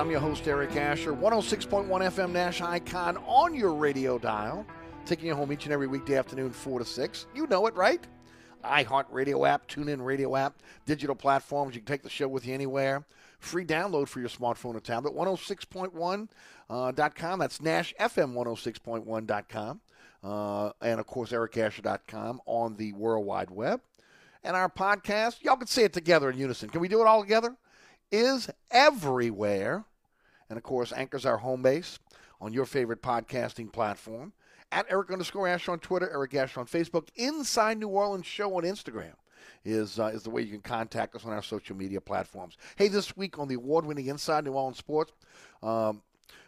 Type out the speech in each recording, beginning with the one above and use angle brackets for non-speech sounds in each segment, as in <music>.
I'm your host, Eric Asher. 106.1 FM Nash Icon on your radio dial. Taking you home each and every weekday afternoon, 4 to 6. You know it, right? iHeart Radio app, TuneIn Radio app, digital platforms. You can take the show with you anywhere. Free download for your smartphone or tablet. 106.1.com. Uh, .com. That's NashFM106.1.com. Uh, and, of course, ericasher.com on the World Wide Web. And our podcast, y'all can say it together in unison. Can we do it all together? Is everywhere and of course, anchors our home base on your favorite podcasting platform. At Eric underscore Asher on Twitter, Eric Asher on Facebook, Inside New Orleans Show on Instagram is uh, is the way you can contact us on our social media platforms. Hey, this week on the award-winning Inside New Orleans Sports, um,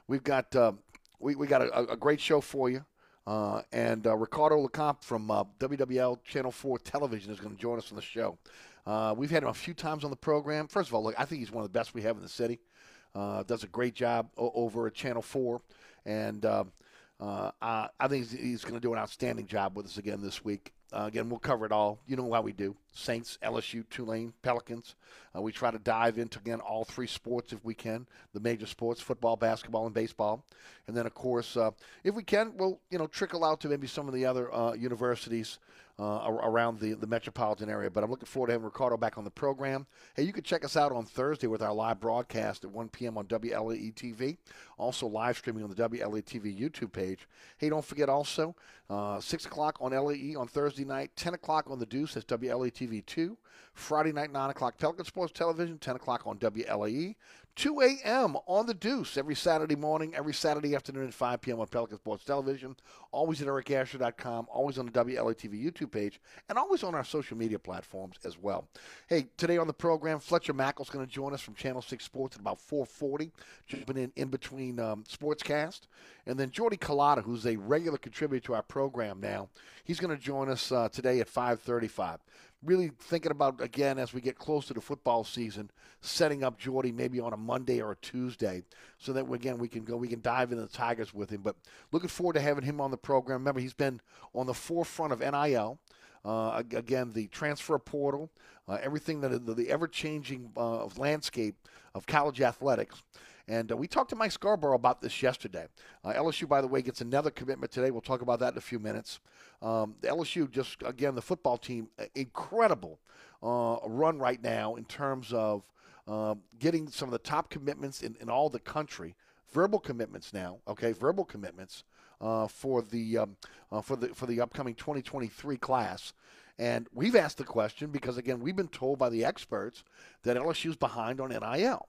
we've got uh, we, we got a, a, great show for you. Uh, and uh, Ricardo LeCompte from uh, WWL Channel 4 Television is going to join us on the show. Uh, we've had him a few times on the program. First of all, look, I think he's one of the best we have in the city. Uh, does a great job o- over at Channel 4. And uh, uh, I think he's, he's going to do an outstanding job with us again this week. Uh, again, we'll cover it all. You know how we do Saints, LSU, Tulane, Pelicans. Uh, we try to dive into, again, all three sports if we can the major sports football, basketball, and baseball. And then, of course, uh, if we can, we'll, you know, trickle out to maybe some of the other universities uh, around the, the metropolitan area. But I'm looking forward to having Ricardo back on the program. Hey, you can check us out on Thursday with our live broadcast at 1 p.m. on WLAE TV. Also live streaming on the WLAE TV YouTube page. Hey, don't forget also uh, 6 o'clock on LAE on Thursday night, 10 o'clock on the Deuce. That's WLAE TV 2. Friday night, 9 o'clock, Pelican Sports Television, 10 o'clock on WLAE. 2 a.m. on the Deuce every Saturday morning, every Saturday afternoon at 5 p.m. on Pelican Sports Television. Always at ericasher.com, always on the WLATV YouTube page, and always on our social media platforms as well. Hey, today on the program, Fletcher Mackel's going to join us from Channel 6 Sports at about 440, jumping in in between um, Sportscast. And then Jordy Culotta, who's a regular contributor to our program now, he's going to join us uh, today at 535 really thinking about again as we get close to the football season, setting up Jordy maybe on a Monday or a Tuesday, so that again we can go we can dive into the Tigers with him. But looking forward to having him on the program. Remember, he's been on the forefront of NIL. Uh, again, the transfer portal, uh, everything that the, the ever-changing uh, landscape of college athletics. And uh, we talked to Mike Scarborough about this yesterday. Uh, LSU, by the way, gets another commitment today. We'll talk about that in a few minutes. Um, LSU, just again, the football team, incredible uh, run right now in terms of uh, getting some of the top commitments in, in all the country. Verbal commitments now, okay, verbal commitments uh, for the um, uh, for the for the upcoming 2023 class. And we've asked the question because again, we've been told by the experts that LSU's behind on NIL.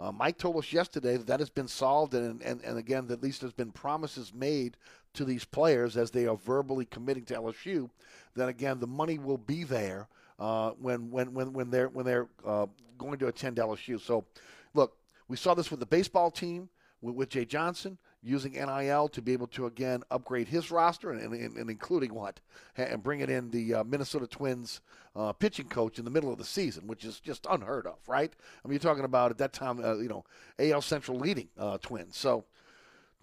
Uh, Mike told us yesterday that that has been solved, and, and, and again, at least there's been promises made to these players as they are verbally committing to LSU. That again, the money will be there uh, when when when when they're when they're uh, going to attend LSU. So, look, we saw this with the baseball team with, with Jay Johnson using NIL to be able to again upgrade his roster and, and, and including what and bringing in the uh, Minnesota Twins uh, pitching coach in the middle of the season, which is just unheard of, right? I mean, you're talking about at that time, uh, you know, AL Central leading uh, Twins. So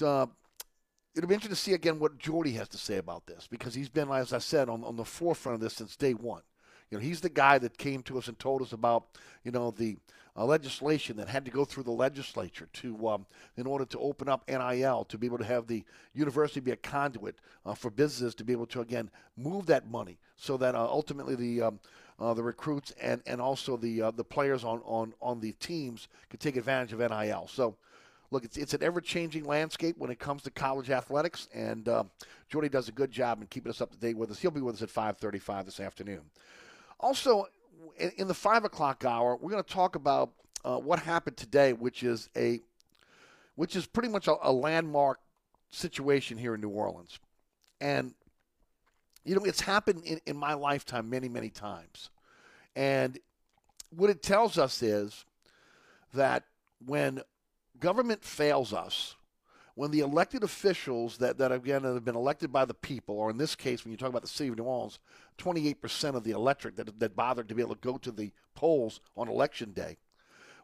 uh, it'll be interesting to see again what Jordy has to say about this because he's been, as I said, on, on the forefront of this since day one. You know, he's the guy that came to us and told us about, you know, the uh, legislation that had to go through the legislature to, um, in order to open up NIL, to be able to have the university be a conduit uh, for businesses to be able to again move that money, so that uh, ultimately the um, uh, the recruits and, and also the uh, the players on, on, on the teams could take advantage of NIL. So look, it's, it's an ever changing landscape when it comes to college athletics, and uh, Jordy does a good job in keeping us up to date with us. He'll be with us at 5:35 this afternoon. Also, in, in the five o'clock hour, we're going to talk about uh, what happened today, which is a which is pretty much a, a landmark situation here in New Orleans, and you know it's happened in, in my lifetime many many times, and what it tells us is that when government fails us, when the elected officials that, that again have been elected by the people, or in this case, when you talk about the city of New Orleans, 28% of the electorate that, that bothered to be able to go to the polls on election day,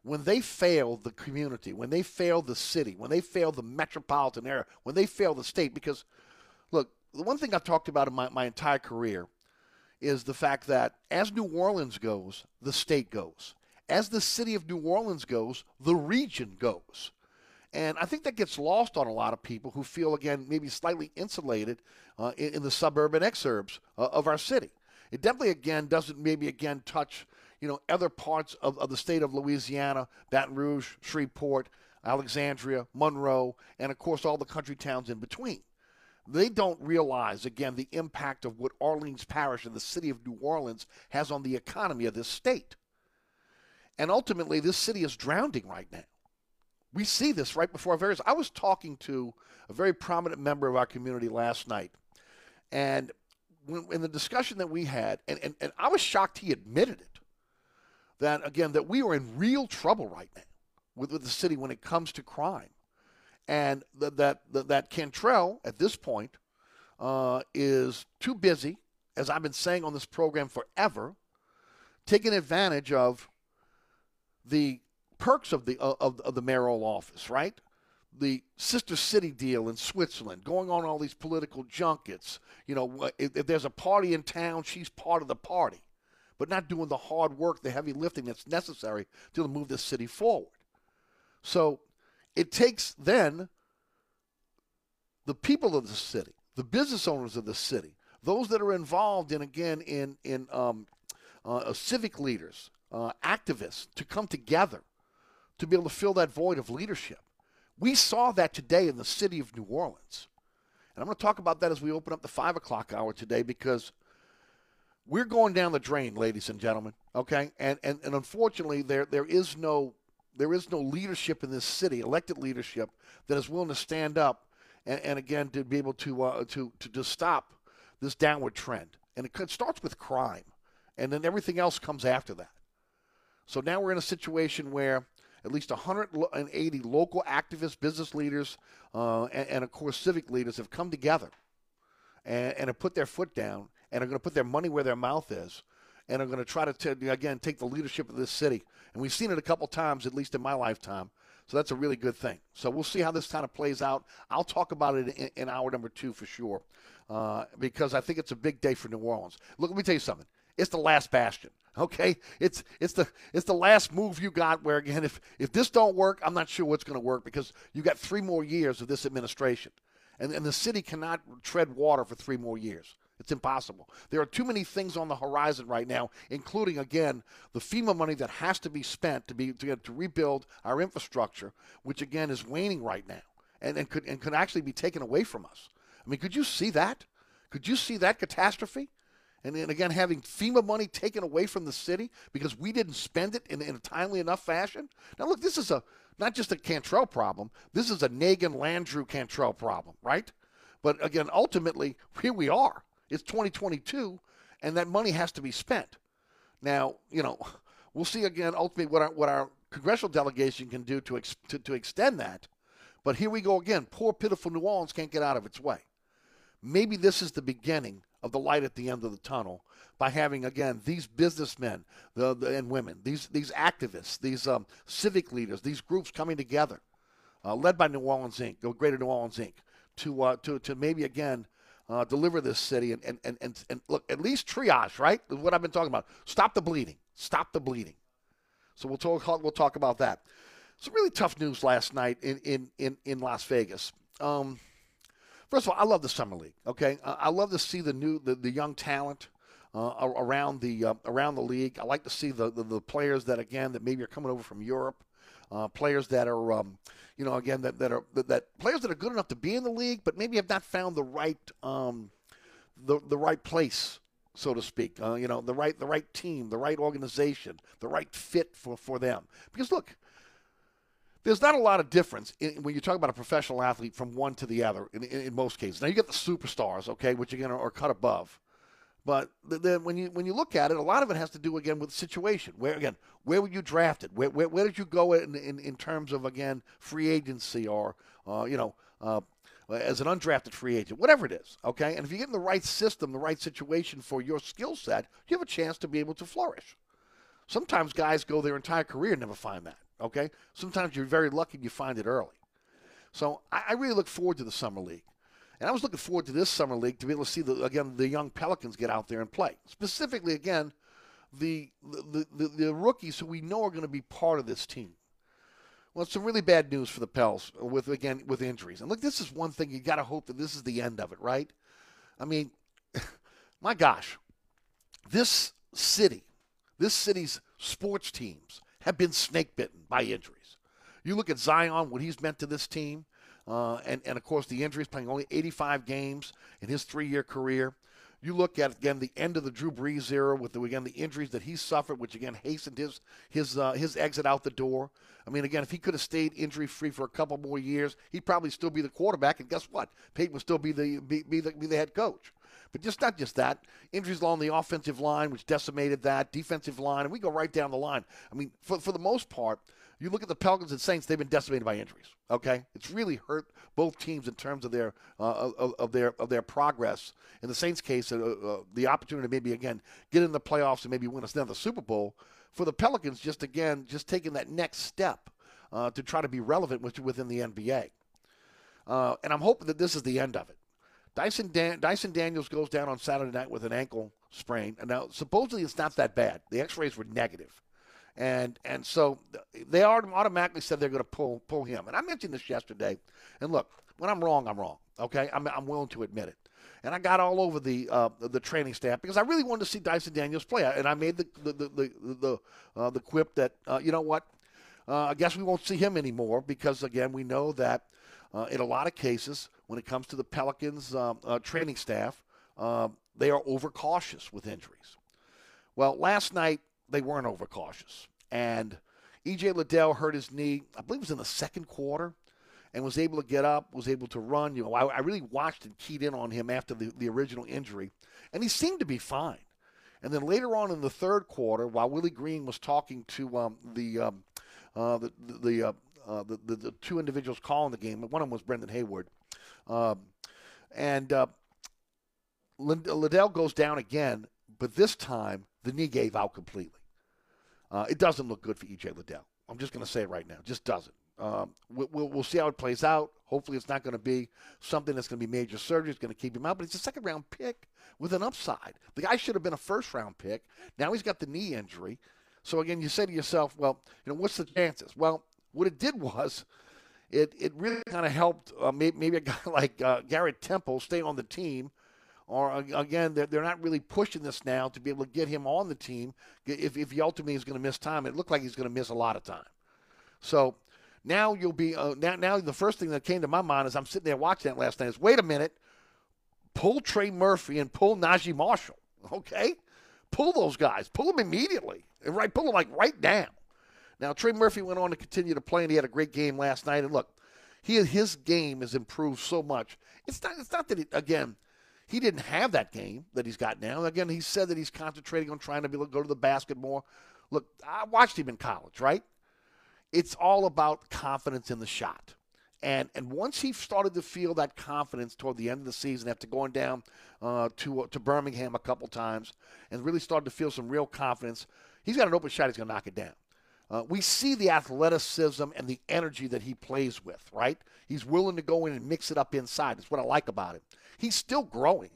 when they fail the community, when they fail the city, when they fail the metropolitan area, when they fail the state, because look, the one thing I've talked about in my, my entire career is the fact that as New Orleans goes, the state goes. As the city of New Orleans goes, the region goes. And I think that gets lost on a lot of people who feel, again, maybe slightly insulated uh, in, in, the suburban exurbs uh, of our city. It definitely, again, doesn't maybe, again, touch, you know, other parts of, of the state of Louisiana, Baton Rouge, Shreveport, Alexandria, Monroe, and, of course, all the country towns in between. They don't realize, again, the impact of what Orleans Parish and the city of New Orleans has on the economy of this state. And ultimately, this city is drowning right now we see this right before our very eyes. I was talking to a very prominent member of our community last night, and when, in the discussion that we had, and, and, and I was shocked he admitted it, that again, that we are in real trouble right now with, with the city when it comes to crime. And that, that, that, that Cantrell, at this point, uh, is too busy, as I've been saying on this program forever, taking advantage of the perks of the of, of the mayoral office, right? The sister city deal in Switzerland, going on all these political junkets. You know, if, if there's a party in town, she's part of the party, but not doing the hard work, the heavy lifting that's necessary to move the city forward. So it takes then the people of the city, the business owners of the city, those that are involved in again in in um, uh, civic leaders, uh, activists, to come together to be able to fill that void of leadership. We saw that today in the city of New Orleans. And I'm going to talk about that as we open up the 5 o'clock hour today because we're going down the drain, ladies and gentlemen. Okay? And, and, and unfortunately, there, there, is no, there is no leadership in this city, elected leadership, that is willing to stand up and, and again to be able to, uh, to, to, to stop this downward trend. And it starts with crime, and then everything else comes after that. So now we're in a situation where at least 180 local activists, business leaders, uh, and, and, of course civic leaders have come together and, and have put their foot down and are going to put their money where their mouth is and are going to try to, t- again, take the leadership of this city. And we've seen it a couple times, at least in my lifetime. So that's a really good thing. So we'll see how this kind of plays out. I'll talk about it in, in hour number two for sure, uh, because I think it's a big day for New Orleans. Look, let me tell you something. It's the last bastion. Okay, it's it's the it's the last move you got. Where again, if if this don't work, I'm not sure what's going to work because you got three more years of this administration, and and the city cannot tread water for three more years. It's impossible. There are too many things on the horizon right now, including again the FEMA money that has to be spent to be to, to rebuild our infrastructure, which again is waning right now, and and could and could actually be taken away from us. I mean, could you see that? Could you see that catastrophe? And then again having FEMA money taken away from the city because we didn't spend it in, in a timely enough fashion. Now, look, this is a not just a Cantrell problem. This is a Nagin Landrieu Cantrell problem, right? But again, ultimately, <laughs> here we are. It's 2022, and that money has to be spent. Now, you know, <laughs> we'll see again ultimately what our, what our congressional delegation can do to, ex, to, to extend that. But here we go again. Poor, pitiful New Orleans can't get out of its way. Maybe this is the beginning of the light at the end of the tunnel by having again these businessmen the, the, and women, these these activists, these um, civic leaders, these groups coming together, uh, led by New Orleans Inc., the Greater New Orleans Inc., to uh, to to maybe again uh, deliver this city and, and, and, and, and look at least triage right what I've been talking about. Stop the bleeding. Stop the bleeding. So we'll talk we'll talk about that. Some really tough news last night in in in, in Las Vegas. Um, First of all, I love the summer league. Okay, uh, I love to see the new the, the young talent. Uh, around the uh, around the league, I like to see the, the, the players that again that maybe are coming over from Europe, uh, players that are um, you know again that, that are that, that, players that are good enough to be in the league, but maybe have not found the right um, the the right place so to speak. Uh, you know, the right the right team, the right organization, the right fit for, for them. Because look, there's not a lot of difference in, when you talk about a professional athlete from one to the other in, in, in most cases. Now you get the superstars, okay, which again are, are cut above. But then when you when you look at it, a lot of it has to do again with the situation. Where again, where were you drafted? Where where, where did you go in, in, in terms of again free agency or uh, you know uh, as an undrafted free agent, whatever it is. Okay, and if you get in the right system, the right situation for your skill set, you have a chance to be able to flourish. Sometimes guys go their entire career and never find that. Okay, sometimes you're very lucky and you find it early. So I, I really look forward to the summer league. And I was looking forward to this summer league to be able to see the again the young Pelicans get out there and play. Specifically, again, the the, the, the rookies who we know are going to be part of this team. Well, it's some really bad news for the Pels with again with injuries. And look, this is one thing you got to hope that this is the end of it, right? I mean, <laughs> my gosh, this city, this city's sports teams have been snake bitten by injuries. You look at Zion, what he's meant to this team, uh, and, and of course the injuries, playing only 85 games in his three year career. You look at again the end of the Drew Brees era with the, again the injuries that he suffered, which again hastened his his uh, his exit out the door. I mean, again, if he could have stayed injury free for a couple more years, he'd probably still be the quarterback. And guess what? Payton would still be the be, be the, be the head coach. But just not just that. Injuries along the offensive line, which decimated that, defensive line, and we go right down the line. I mean, for, for the most part, you look at the Pelicans and Saints; they've been decimated by injuries. Okay, it's really hurt both teams in terms of their uh, of, of, their of their progress. In the Saints' case, uh, uh, the opportunity to maybe again get in the playoffs and maybe win us another Super Bowl. For the Pelicans, just again, just taking that next step uh, to try to be relevant within the NBA. Uh, and I'm hoping that this is the end of it. Dyson, Dan- Dyson Daniels goes down on Saturday night with an ankle sprain. And now, supposedly, it's not that bad. The X-rays were negative, and and so they automatically said they're going to pull pull him. And I mentioned this yesterday. And look, when I'm wrong, I'm wrong. Okay, I'm I'm willing to admit it. and I got all over the uh, the training staff because I really wanted to see Dyson Daniels play, and I made the the the the the, uh, the quip that uh, you know what, uh, I guess we won't see him anymore because again we know that uh, in a lot of cases when it comes to the Pelicans um, uh, training staff, um, they are overcautious with injuries. Well, last night they weren't overcautious, and EJ Liddell hurt his knee. I believe it was in the second quarter and was able to get up, was able to run. You know, I, I really watched and keyed in on him after the, the original injury, and he seemed to be fine. And then later on in the third quarter, while Willie Green was talking to um, the, um, uh, the the uh, uh, the, the, the two individuals calling the game, one of them was Brendan Haywood, um, and uh, Liddell goes down again, but this time the knee gave out completely. Uh, it doesn't look good for EJ Liddell. I'm just going to say it right now. It just doesn't. Um, we'll, we'll, see how it plays out. Hopefully, it's not going to be something that's going to be major surgery. It's going to keep him out. But it's a second round pick with an upside. The guy should have been a first round pick. Now he's got the knee injury. So again, you say to yourself, well, you know, what's the chances? Well, what it did was, it it really kind of helped uh, maybe, maybe, a guy <laughs> like uh, Garrett Temple stay on the team. Or again, they're, they're not really pushing this now to be able to get him on the team. If, if he ultimately is going to miss time, it looked like he's going to miss a lot of time. So now you'll be uh, now. Now the first thing that came to my mind as I'm sitting there watching that last night is, wait a minute, pull Trey Murphy and pull Naji Marshall. Okay, pull those guys, pull them immediately, right, pull them like right now. Now Trey Murphy went on to continue to play, and he had a great game last night. And look, he his game has improved so much. It's not. It's not that it, again. He didn't have that game that he's got now. Again, he said that he's concentrating on trying to be go to the basket more. Look, I watched him in college, right? it's all about confidence in the shot. And and once he started to feel that confidence toward the end of the season, after going down uh, to uh, to Birmingham a couple times, and really started to feel some real confidence, he's got an open shot. He's going to knock it down. Uh, we see the athleticism and the energy that he plays with. Right? He's willing to go in and mix it up inside. That's what I like about him. He's still growing.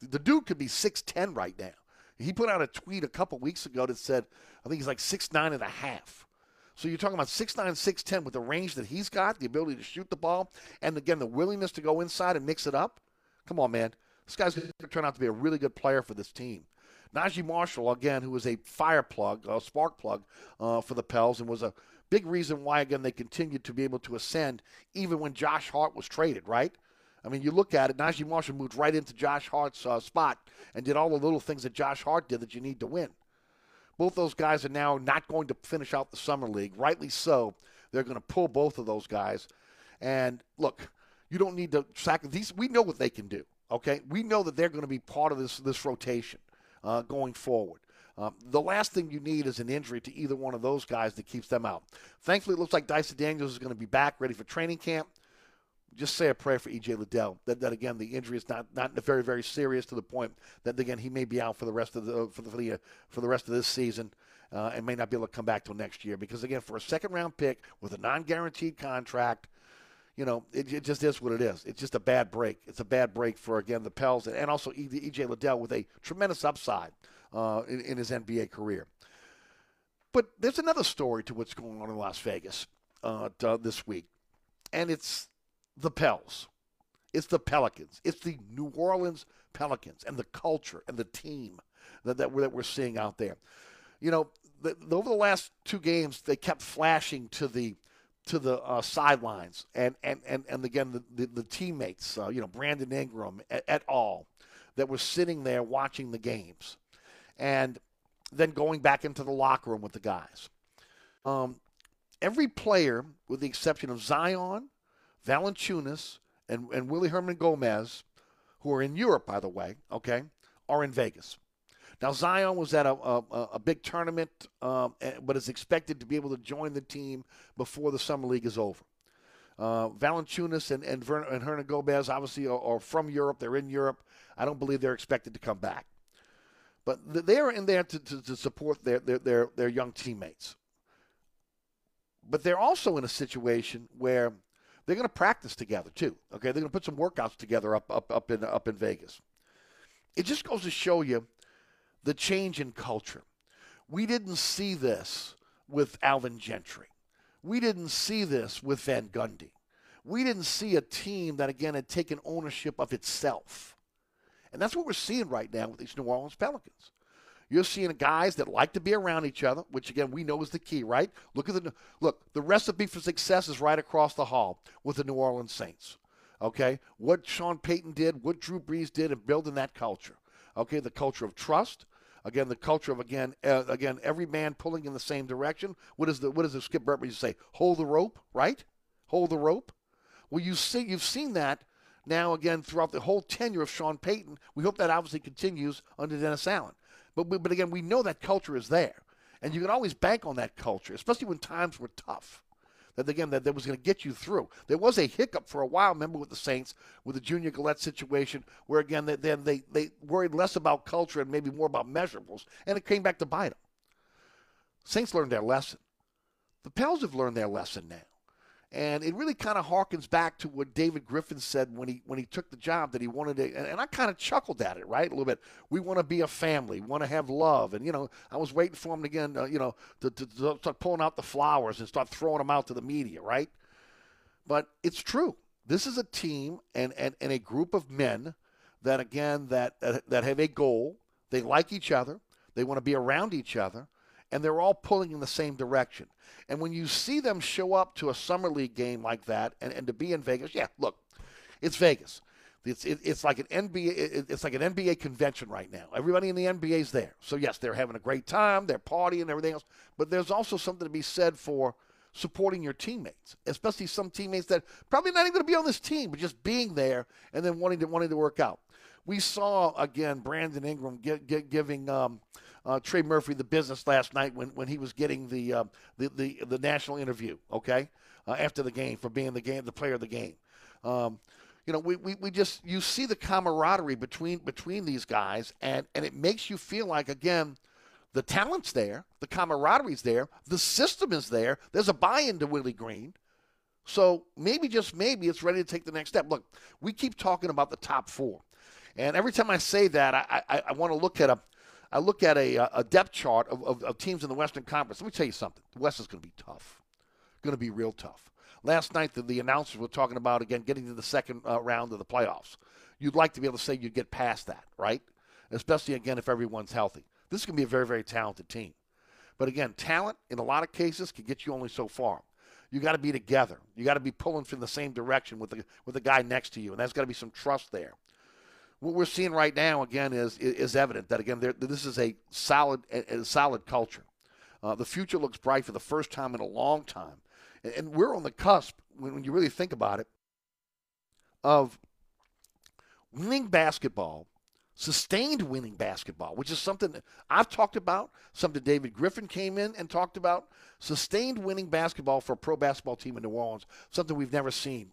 The dude could be six ten right now. He put out a tweet a couple weeks ago that said, I think he's like six nine and a half. So you're talking about 6'9", 6'10", with the range that he's got, the ability to shoot the ball, and again, the willingness to go inside and mix it up. Come on, man. This guy's going to turn out to be a really good player for this team. Naji Marshall, again, who was a fire plug, a spark plug uh, for the Pels, and was a big reason why, again, they continued to be able to ascend even when Josh Hart was traded, right? I mean, you look at it, Naji Marshall moved right into Josh Hart's uh, spot and did all the little things that Josh Hart did that you need to win. Both those guys are now not going to finish out the summer league. Rightly so. They're going to pull both of those guys. And look, you don't need to sack these. We know what they can do. Okay, we know that they're going to be part of this this rotation uh, going forward. Um, the last thing you need is an injury to either one of those guys that keeps them out. Thankfully, it looks like Dyson Daniels is going to be back, ready for training camp just say a prayer for EJ Liddell. That, that again, the injury is not not very very serious to the point that again he may be out for the rest of the for the for the, for the rest of this season. Uh, and may not be able to come back till next year because again, for a second round pick with a non guaranteed contract, you know, it, it, just is what it is. It's just a bad break. It's a bad break for again the Pels and also EJ Liddell with a tremendous upside uh, in, in, his NBA career. But there's another story to what's going on in Las Vegas uh, this week, and it's the Pels. It's the Pelicans. It's the New Orleans Pelicans and the culture and the team that, that, we're, that we're seeing out there. You know, the, the, over the last two games, they kept flashing to the to the uh, sidelines and, and, and, and again the, the, the teammates, uh, you know, Brandon Ingram et, et al., that were sitting there watching the games, and then going back into the locker room with the guys. Um, every player, with the exception of Zion Valanciunas and, and Willie Hernangomez who are in Europe, by the way, okay, are in Vegas. Now, Zion was at a, a, a big tournament, um, but is expected to be able to join the team before the Summer League is over. Uh, Valanciunas and, and, and Hernangomez obviously are, are, from Europe. They're in Europe. I don't believe they're expected to come back. But they're in there to, to, to support their, their, their, their young teammates. But they're also in a situation where – they're going to practice together too. Okay, they're going to put some workouts together up up up in up in Vegas. It just goes to show you the change in culture. We didn't see this with Alvin Gentry. We didn't see this with Van Gundy. We didn't see a team that again had taken ownership of itself. And that's what we're seeing right now with these New Orleans Pelicans. You're seeing guys that like to be around each other, which again we know is the key, right? Look at the look. The recipe for success is right across the hall with the New Orleans Saints. Okay, what Sean Payton did, what Drew Brees did in building that culture. Okay, the culture of trust. Again, the culture of again, uh, again, every man pulling in the same direction. What is the what does the Skip Burton say? Hold the rope, right? Hold the rope. Well, you see, you've seen that now again throughout the whole tenure of Sean Payton. We hope that obviously continues under Dennis Allen. But, but again, we know that culture is there. And you can always bank on that culture, especially when times were tough. That again, that, that was going to get you through. There was a hiccup for a while, remember, with the Saints, with the Junior Galette situation, where again, they, then they, they worried less about culture and maybe more about measurables, and it came back to bite them. Saints learned their lesson. The Pels have learned their lesson now. And it really kind of harkens back to what David Griffin said when he when he took the job that he wanted to. And, and I kind of chuckled at it, right, a little bit. We want to be a family, want to have love, and you know, I was waiting for him again, uh, you know, to, to, to start pulling out the flowers and start throwing them out to the media, right? But it's true. This is a team and, and, and a group of men that again that, that that have a goal. They like each other. They want to be around each other and they're all pulling in the same direction. And when you see them show up to a summer league game like that, and, and to be in Vegas, yeah, look, it's Vegas. It's it, it's like an NBA it's like an NBA convention right now. Everybody in the NBA is there. So yes, they're having a great time, they're partying and everything else. But there's also something to be said for supporting your teammates, especially some teammates that probably not even going to be on this team, but just being there and then wanting to wanting to work out. We saw again Brandon Ingram get, giving um, uh, Trey Murphy the business last night when, when he was getting the, uh, the, the the national interview. Okay, uh, after the game for being the game the player of the game. Um, you know, we, we, we just you see the camaraderie between between these guys, and and it makes you feel like again. The talent's there, the camaraderie's there, the system is there. There's a buy-in to Willie Green. So maybe, just maybe, it's ready to take the next step. Look, we keep talking about the top four. And every time I say that, I, I, I want to look at a, I look at a, a depth chart of, of, of, teams in the Western Conference. Let me tell you something. The West is going to be tough. Going to be real tough. Last night, the, the announcers were talking about, again, getting to the second uh, round of the playoffs. You'd like to be able to say you'd get past that, right? Especially, again, if everyone's healthy. This is going to be a very, very talented team. But again, talent in a lot of cases can get you only so far. You got to be together. You got to be pulling from the same direction with the with the guy next to you, and there's got to be some trust there what we're seeing right now again is is evident that again this is a solid a solid culture. Uh, the future looks bright for the first time in a long time, and, and we're on the cusp when, when you really think about it of winning basketball, sustained winning basketball, which is something I've talked about, something David Griffin came in and talked about. Sustained winning basketball for a pro basketball team in New Orleans, something we've never seen.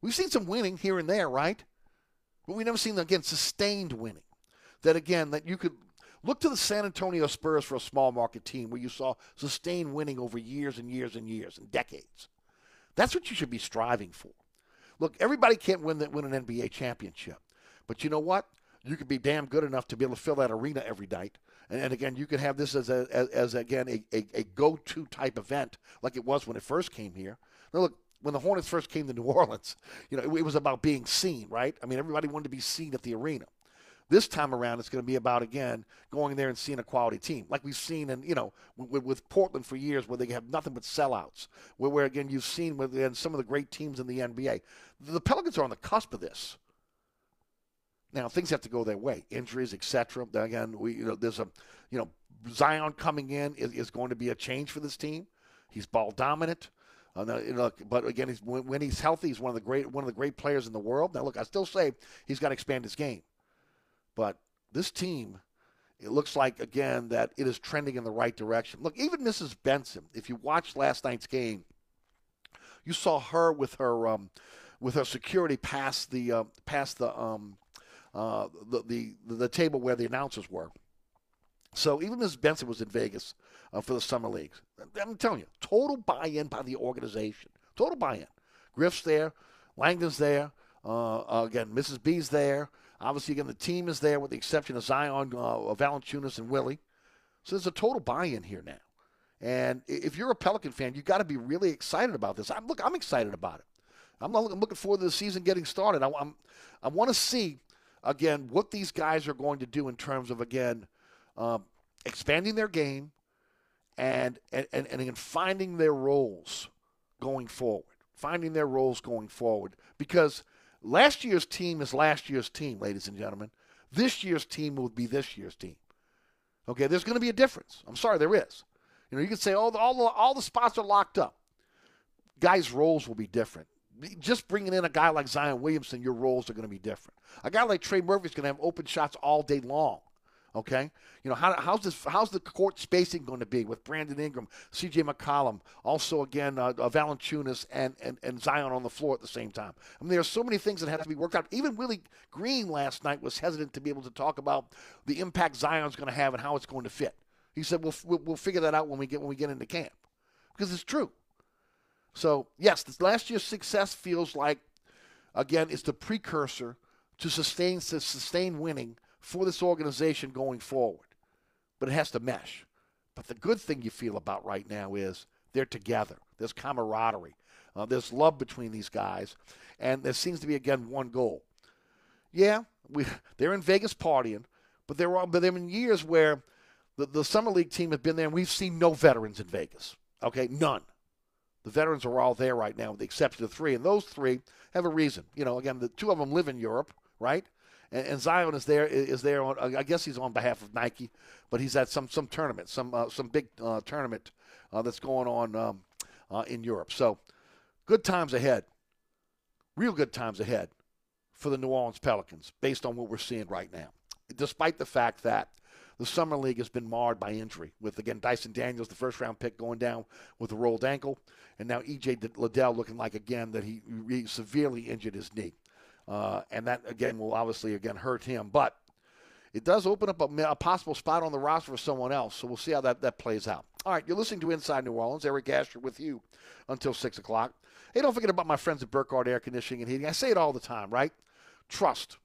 We've seen some winning here and there, right? But we never seen again sustained winning. That again that you could look to the San Antonio Spurs for a small market team where you saw sustained winning over years and years and years and decades. That's what you should be striving for. Look, everybody can't win win an NBA championship, but you know what? You could be damn good enough to be able to fill that arena every night. And, and again, you could have this as a as, as again a, a, a go-to type event like it was when it first came here. Now look, when the Hornets first came to New Orleans, you know, it, it was about being seen, right? I mean, everybody wanted to be seen at the arena. This time around, it's going to be about again going there and seeing a quality team, like we've seen in you know with, with Portland for years, where they have nothing but sellouts. Where, where again you've seen with and some of the great teams in the NBA. The Pelicans are on the cusp of this. Now things have to go their way, injuries, etc. Again, we you know there's a you know Zion coming in is, is going to be a change for this team. He's ball dominant. Uh, look, but again, he's, when, when, he's healthy, he's one of the great one of the great players in the world. Now, look, I still say he's got to expand his game, but this team, it looks like again that it is trending in the right direction. Look, even Mrs. Benson, if you watched last night's game, you saw her with her um, with her security past the uh, past the, um, uh, the the the table where the announcers were. So even Mrs. Benson was in Vegas uh, for the summer leagues. I'm telling you, total buy-in by the organization. Total buy-in. Griff's there, Langdon's there. Uh, uh, again, Mrs. B's there. Obviously, again, the team is there with the exception of Zion, uh, Valanciunas, and Willie. So there's a total buy-in here now. And if you're a Pelican fan, you've got to be really excited about this. I'm look, I'm excited about it. I'm, I'm looking forward to the season getting started. I, I'm, I want to see again, what these guys are going to do in terms of, again, um, expanding their game and, and, and, and finding their roles going forward. Finding their roles going forward. Because last year's team is last year's team, ladies and gentlemen. This year's team will be this year's team. Okay, there's going to be a difference. I'm sorry, there is. You know, you could say all the, all the, all the spots are locked up. Guys' roles will be different. Just bringing in a guy like Zion Williamson, your roles are going to be different. A guy like Trey Murphy is going to have open shots all day long. Okay, you know how, how's this? How's the court spacing going to be with Brandon Ingram, C.J. McCollum, also again uh, uh, Valanciunas and, and and Zion on the floor at the same time? I mean, there are so many things that have to be worked out. Even Willie Green last night was hesitant to be able to talk about the impact Zion's going to have and how it's going to fit. He said, "We'll we'll, we'll figure that out when we get when we get into camp," because it's true. So yes, this last year's success feels like, again, it's the precursor to sustain to sustain winning for this organization going forward. But it has to mesh. But the good thing you feel about right now is they're together. There's camaraderie. Uh, there's love between these guys, and there seems to be again one goal. Yeah, we <laughs> they're in Vegas partying, but there are but there have been years where the, the summer league team has been there, and we've seen no veterans in Vegas. Okay, none. The veterans are all there right now, with the exception of three, and those three have a reason. You know, again, the two of them live in Europe, right? And, and Zion is there is there on. I guess he's on behalf of Nike, but he's at some some tournament, some uh, some big uh, tournament uh, that's going on um, uh, in Europe. So, good times ahead, real good times ahead for the New Orleans Pelicans, based on what we're seeing right now. Despite the fact that the summer league has been marred by injury, with again Dyson Daniels, the first round pick, going down with a rolled ankle, and now EJ Liddell looking like again that he, he severely injured his knee. Uh, and that, again, will obviously, again, hurt him. But it does open up a, a, possible spot on the roster for someone else. So we'll see how that, that plays out. All right, you're listening to Inside New Orleans. Eric Asher with you until 6 o'clock. Hey, don't forget about my friends at Burkhardt Air Conditioning and Heating. I say it all the time, right? Trust.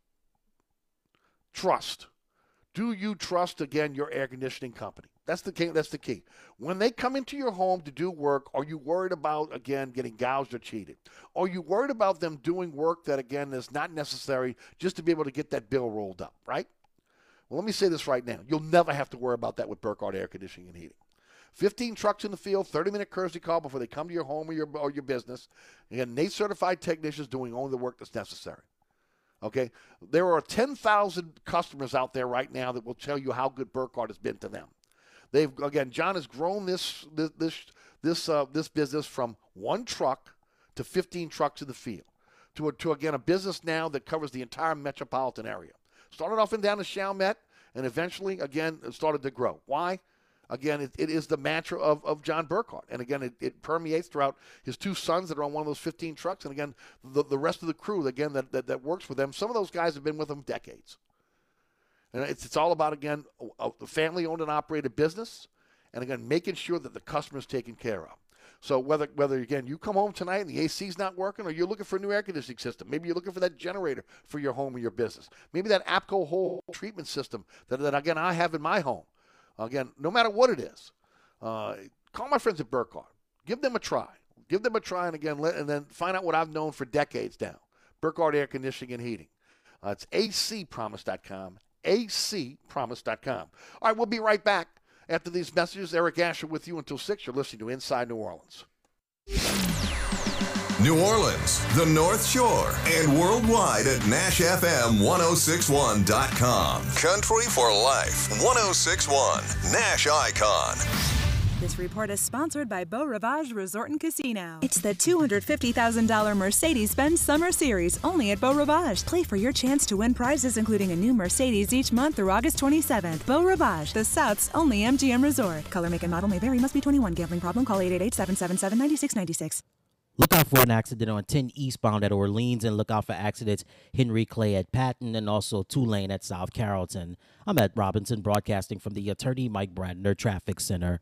Trust. Do you trust, again, your air conditioning company? That's the key. That's the key. When they come into your home to do work, are you worried about again getting gouged or cheated? Are you worried about them doing work that again is not necessary just to be able to get that bill rolled up? Right. Well, let me say this right now. You'll never have to worry about that with Burkhardt Air Conditioning and Heating. 15 trucks in the field, 30 minute courtesy call before they come to your home or your, or your business. And NATE certified technicians doing only the work that's necessary. Okay? There are 10,000 customers out there right now that will tell you how good Burkhardt has been to them. They've again, John has grown this this this this, uh, this business from one truck to 15 trucks in the field to, a, to again a business now that covers the entire metropolitan area. Started off in down to Chalmette and eventually again started to grow. Why? Again, it, it is the mantra of, of John Burkhardt. And again, it, it, permeates throughout his two sons that are on one of those 15 trucks. And again, the, the rest of the crew, again, that, that, that works with them. Some of those guys have been with them decades. And it's, it's all about, again, a, a family owned and operated business. And again, making sure that the customer is taken care of. So whether whether again you come home tonight and the AC's not working, or you're looking for a new air conditioning system, maybe you're looking for that generator for your home or your business, maybe that APCO whole treatment system that, that again I have in my home. Again, no matter what it is, uh, call my friends at Burkhardt. Give them a try. Give them a try, and again, let, and then find out what I've known for decades now. Burkhardt Air Conditioning and Heating. Uh, it's acpromise.com acpromise.com. All right, we'll be right back after these messages. Eric Asher with you until 6. You're listening to Inside New Orleans. New Orleans, the North Shore, and worldwide at NashFM1061.com. Country for Life 1061, Nash Icon. This report is sponsored by Beau Rivage Resort and Casino. It's the $250,000 Mercedes-Benz Summer Series only at Beau Rivage. Play for your chance to win prizes including a new Mercedes each month through August 27th. Beau Rivage, the South's only MGM resort. Color, make, and model may vary. Must be 21. Gambling problem? Call 888-777-9696. Look out for an accident on 10 eastbound at Orleans and look out for accidents Henry Clay at Patton and also Tulane at South Carrollton. I'm at Robinson broadcasting from the attorney Mike Brandner Traffic Center.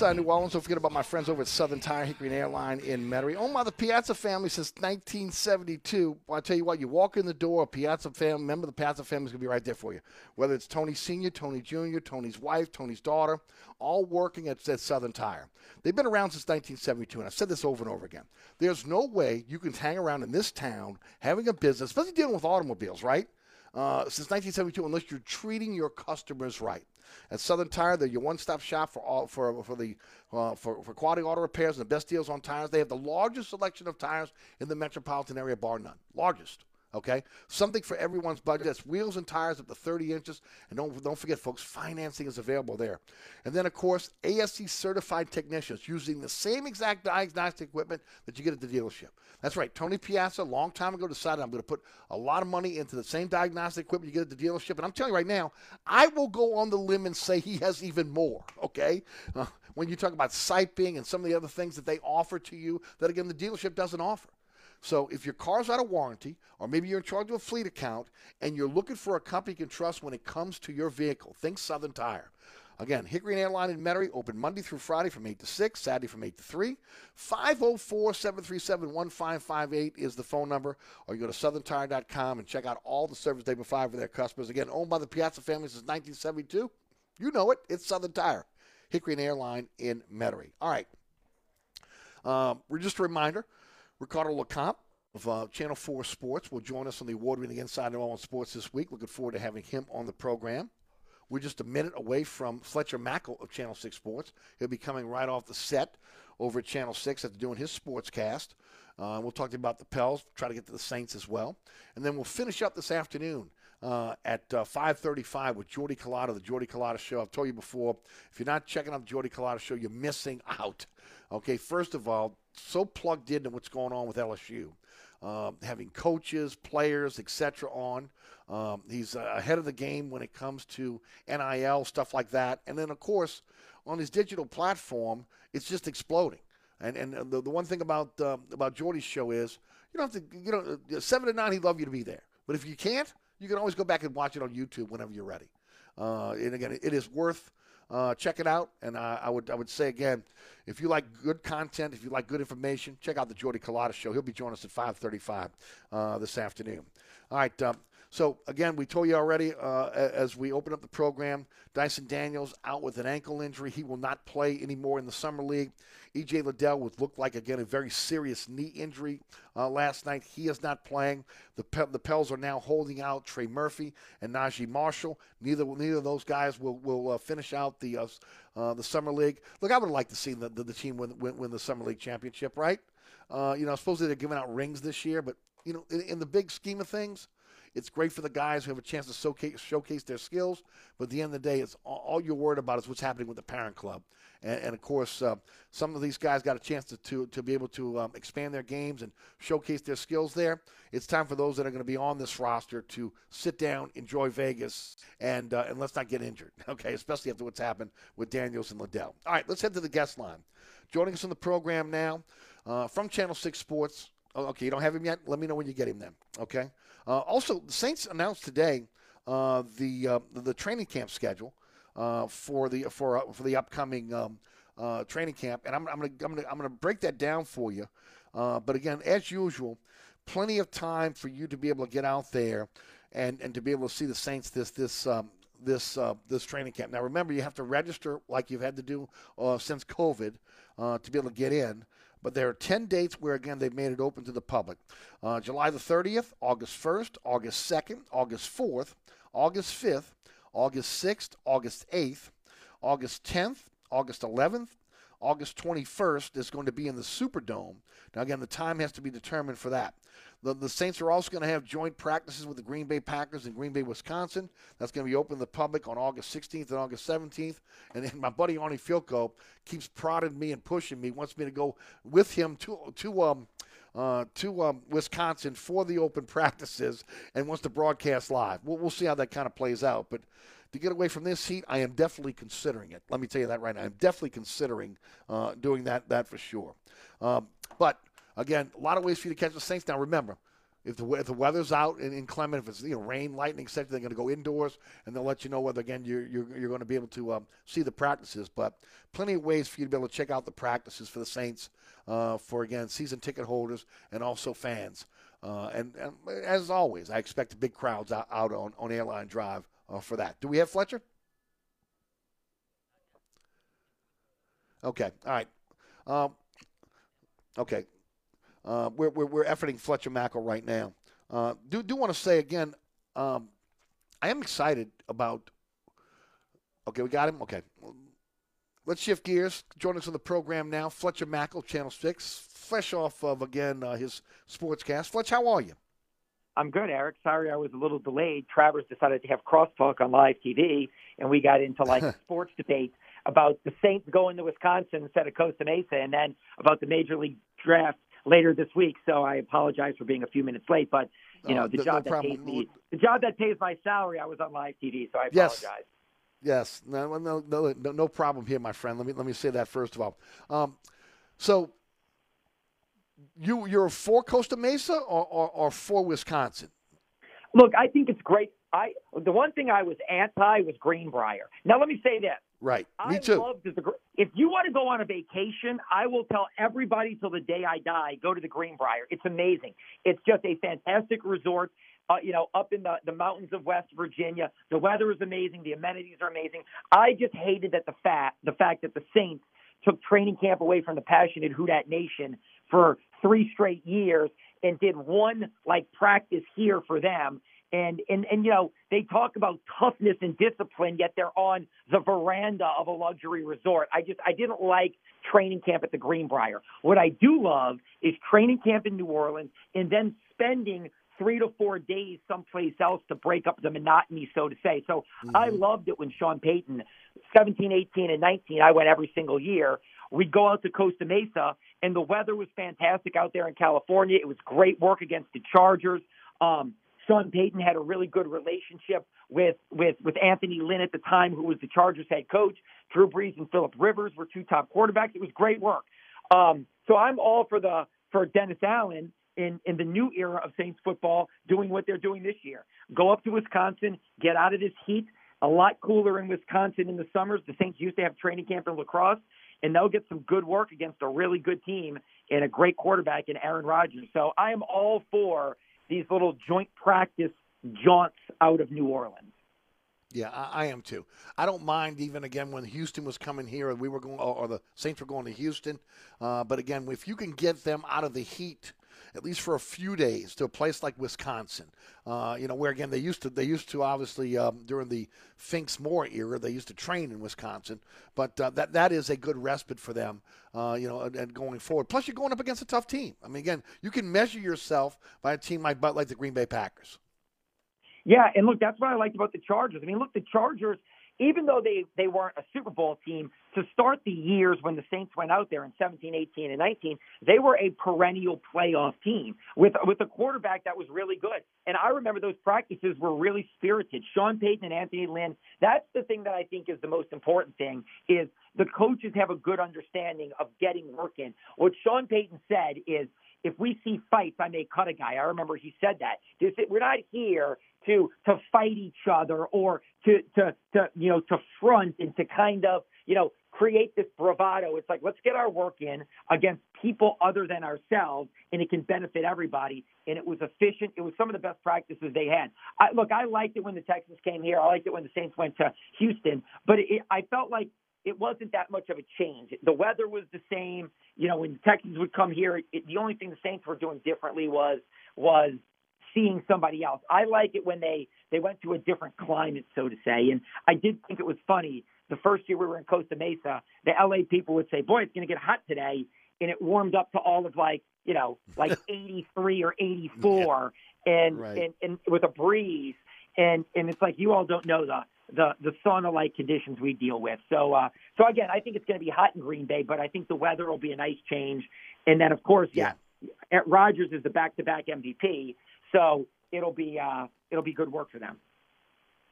Inside New Orleans. Don't forget about my friends over at Southern Tire, Hickory and Airline in Metairie. Owned by the Piazza family since 1972. Well, I tell you what, you walk in the door, Piazza family, member of the Piazza family is going to be right there for you. Whether it's Tony Sr., Tony Jr., Tony's wife, Tony's daughter, all working at, at Southern Tire. They've been around since 1972, and I've said this over and over again. There's no way you can hang around in this town having a business, especially dealing with automobiles, right? Uh, since 1972, unless you're treating your customers right. At Southern Tire, they're your one-stop shop for all for for the uh, for for quality auto repairs and the best deals on tires. They have the largest selection of tires in the metropolitan area, bar none. Largest. Okay, something for everyone's budget. That's wheels and tires up to 30 inches, and don't don't forget, folks, financing is available there. And then, of course, ASE certified technicians using the same exact diagnostic equipment that you get at the dealership. That's right. Tony Piazza, a long time ago, decided I'm going to put a lot of money into the same diagnostic equipment you get at the dealership. And I'm telling you right now, I will go on the limb and say he has even more. Okay. Uh, when you talk about siping and some of the other things that they offer to you that again the dealership doesn't offer. So if your car's out of warranty, or maybe you're in charge of a fleet account, and you're looking for a company you can trust when it comes to your vehicle, think Southern Tire. Again, Hickory and Airline in Metairie, open Monday through Friday from 8 to 6, Saturday from 8 to 3. 504 737 1558 is the phone number, or you go to southerntire.com and check out all the service they provide for their customers. Again, owned by the Piazza family since 1972. You know it, it's Southern Tire, Hickory and Airline in Metairie. All right. Um, just a reminder Ricardo LeCompte of uh, Channel 4 Sports will join us on the award-winning Inside New Orleans Sports this week. Looking forward to having him on the program. We're just a minute away from Fletcher Mackel of Channel 6 Sports. He'll be coming right off the set over at Channel 6 after doing his sports cast. Uh, we'll talk to you about the Pels, try to get to the Saints as well. And then we'll finish up this afternoon uh, at uh, 5.35 with Jordy Culotta, the Jordy Culotta Show. I've told you before, if you're not checking out the Jordy Culotta Show, you're missing <laughs> out. Okay, first of all, so plugged into what's going on with LSU. Um, having coaches, players, etc. on. Um, he's uh, ahead of the game when it comes to NIL stuff like that. And then, of course, on his digital platform, it's just exploding. And and the, the one thing about uh, about Jordy's show is you don't have to you know seven to nine he'd love you to be there, but if you can't, you can always go back and watch it on YouTube whenever you're ready. Uh, and again, it is worth uh, check it out. And uh, I would I would say again, if you like good content, if you like good information, check out the Jordy Culotta show. He'll be joining us at 5:35 uh, this afternoon. All right. So again, we told you already uh, as we open up the program, Dyson Daniels out with an ankle injury. He will not play anymore in the summer league. EJ Liddell would look like again a very serious knee injury uh, last night. He is not playing. The Pe- the Pels are now holding out Trey Murphy and Naji Marshall. Neither neither of those guys will will uh, finish out the uh, uh, the summer league. Look, I would like to see the, the, the team win, win, win the summer league championship, right? Uh, you know, supposedly they're giving out rings this year, but you know, in, in the big scheme of things it's great for the guys who have a chance to showcase, showcase their skills. But at the end of the day, it's all, all you're worried about is what's happening with the parent club. And, and of course, uh, some of these guys got a chance to, to, to be able to um, expand their games and showcase their skills there. It's time for those that are going to be on this roster to sit down, enjoy Vegas, and, uh, and let's not get injured, <laughs> okay, especially after what's happened with Daniels and Liddell. All right, let's head to the guest line. Joining us on the program now uh, from Channel 6 Sports. Oh, okay, you don't have him yet? Let me know when you get him then, okay? Uh, also, the Saints announced today uh, the, uh, the training camp schedule uh, for the for uh, for the upcoming um, uh, training camp, and I'm, I'm gonna I'm gonna I'm gonna break that down for you. but again, as usual, plenty of time for you to be able to get out there and and to be able to see the Saints this this um, this uh, this training camp. Now, remember, you have to register like you've had to do uh, since COVID uh, to be able to get in. But there are 10 dates where, again, they've made it open to the public. Uh, July the 30th, August 1st, August 2nd, August 4th, August 5th, August 6th, August 8th, August 10th, August 11th, August 21st is going to be in the Superdome. Now, again, the time has to be determined for that. The, the Saints are also going to have joint practices with the Green Bay Packers in Green Bay, Wisconsin. That's going to be open to the public on August 16th and August 17th. And then <laughs> my buddy Arnie Fielkow keeps prodding me and pushing me, wants me to go with him to to um uh, to um, Wisconsin for the open <laughs> practices and wants to broadcast live. We'll, we'll see how that kind of plays out. But to get away from this heat, I am definitely considering it. Let me tell you that right now. I'm definitely considering uh, doing that. That for sure. Um, but again, a lot of ways for you to catch the Saints. Now remember, if the, if the weather's out and inclement, if it's you know rain, lightning, etc., they're going to go indoors, and they'll let you know whether again you're you're, you're going to be able to um, see the practices. But plenty of ways for you to be able to check out the practices for the Saints, uh, for again season ticket holders and also fans. Uh, and, and, as always, I expect big crowds out, out on, on Airline Drive uh, for that. Do we have Fletcher? Okay, all right. Um, okay, uh, we're, we're, we're efforting Fletcher Mackel right now. Uh, do do want to say again, um, I am excited about. Okay, we got him. Okay, let's shift gears. Join us on the program now, Fletcher Mackel, Channel Six, fresh off of again uh, his sportscast. Fletch, how are you? I'm good, Eric. Sorry I was a little delayed. Travers decided to have crosstalk on live TV, and we got into like <laughs> sports debate about the Saints going to Wisconsin instead of Costa Mesa, and then about the Major League draft later this week. So I apologize for being a few minutes late, but you know the no, job no that pays me, the job that pays my salary, I was on live TV, so I apologize. Yes. Yes, no, no, no, no problem here, my friend. Let me let me say that first of all. Um, so you you're for Costa Mesa or, or, or for Wisconsin? Look, I think it's great. I the one thing I was anti was Greenbrier. Now let me say this. Right. Me I too. The, if you want to go on a vacation, I will tell everybody till the day I die, go to the Greenbrier. It's amazing. It's just a fantastic resort. Uh, you know, up in the, the mountains of West Virginia. The weather is amazing. The amenities are amazing. I just hated that the fact the fact that the Saints took training camp away from the passionate Who Dat Nation for three straight years and did one like practice here for them. And, and, and, you know, they talk about toughness and discipline, yet they're on the veranda of a luxury resort. I just, I didn't like training camp at the Greenbrier. What I do love is training camp in New Orleans and then spending three to four days someplace else to break up the monotony, so to say. So mm-hmm. I loved it when Sean Payton, 17, 18, and 19, I went every single year. We'd go out to Costa Mesa, and the weather was fantastic out there in California. It was great work against the Chargers. Um, Sean Payton had a really good relationship with with with Anthony Lynn at the time, who was the Chargers head coach. Drew Brees and Philip Rivers were two top quarterbacks. It was great work. Um, so I'm all for the for Dennis Allen in in the new era of Saints football doing what they're doing this year. Go up to Wisconsin, get out of this heat. A lot cooler in Wisconsin in the summers. The Saints used to have training camp in La Crosse, and they'll get some good work against a really good team and a great quarterback in Aaron Rodgers. So I am all for these little joint practice jaunts out of New Orleans. Yeah, I, I, am too. I don't mind even again when Houston was coming here, and we were going, or the Saints were going to Houston. Uh, but again, if you can get them out of the heat at least for a few days to a place like Wisconsin. Uh, you know, where again they used to they used to obviously um, during the Finks Mora era they used to train in Wisconsin, but uh, that that is a good respite for them. Uh, you know, and, and, going forward. Plus, you're going up against a tough team. I mean, again, you can measure yourself by a team like like the Green Bay Packers. Yeah, and look, that's what I liked about the Chargers. I mean, look, the Chargers even though they, they weren't a Super Bowl team, to start the years when the Saints went out there in 17, 18, and 19, they were a perennial playoff team with with a quarterback that was really good. And I remember those practices were really spirited. Sean Payton and Anthony Lynn. That's the thing that I think is the most important thing is the coaches have a good understanding of getting work in. What Sean Payton said is if we see fights, I may cut a guy. I remember he said that. We're not here to to fight each other or to to to you know to front and to kind of you know create this bravado. It's like let's get our work in against people other than ourselves, and it can benefit everybody. And it was efficient. It was some of the best practices they had. I, look, I liked it when the Texans came here. I liked it when the Saints went to Houston, but it, I felt like it wasn't that much of a change. The weather was the same. You know, when the Texans would come here, it, the only thing the Saints were doing differently was was seeing somebody else. I like it when they they went to a different climate, so to say. And I did think it was funny. The first year we were in Costa Mesa, the LA people would say, "Boy, it's going to get hot today," and it warmed up to all of like you know like <laughs> 83 or 84, yeah. and, right. and and with a breeze. And and it's like you all don't know the the the sauna like conditions we deal with. So uh, so again, I think it's going to be hot in Green Bay, but I think the weather will be a nice change. And then of course, yeah, yeah Rodgers is the back to back MVP, so it'll be uh, it'll be good work for them.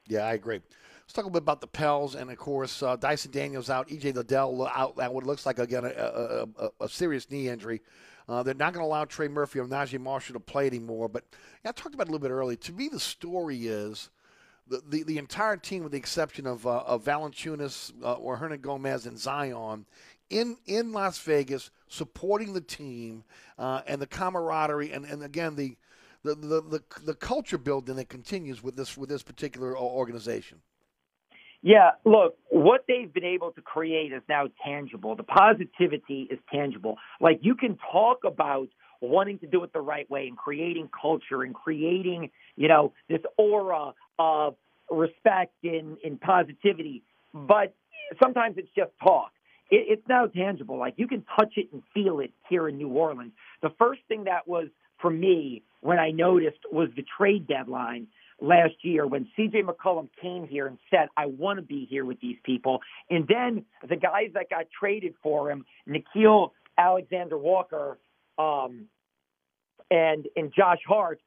Yeah, I agree. Let's talk a little bit about the Pels, and of course, uh, Dyson Daniels out, EJ Liddell out. That what looks like again a, a, a, a serious knee injury. Uh, they're not going to allow Trey Murphy or Naji Marshall to play anymore. But yeah, I talked about it a little bit earlier. To me, the story is the, the, the entire team, with the exception of, uh, of Valanciunas uh, or Hernangomez and Zion, in, in Las Vegas, supporting the team uh, and the camaraderie, and, and again, the, the, the, the, the culture building that continues with this, with this particular organization. Yeah, look, what they've been able to create is now tangible. The positivity is tangible. Like you can talk about wanting to do it the right way and creating culture and creating, you know, this aura of respect and, and positivity. But sometimes it's just talk. It, it's now tangible. Like you can touch it and feel it here in New Orleans. The first thing that was for me when I noticed was the trade deadline last year when CJ McCollum came here and said, I want to be here with these people. And then the guys that got traded for him, Nickeil Alexander Walker, um, and and Josh Hart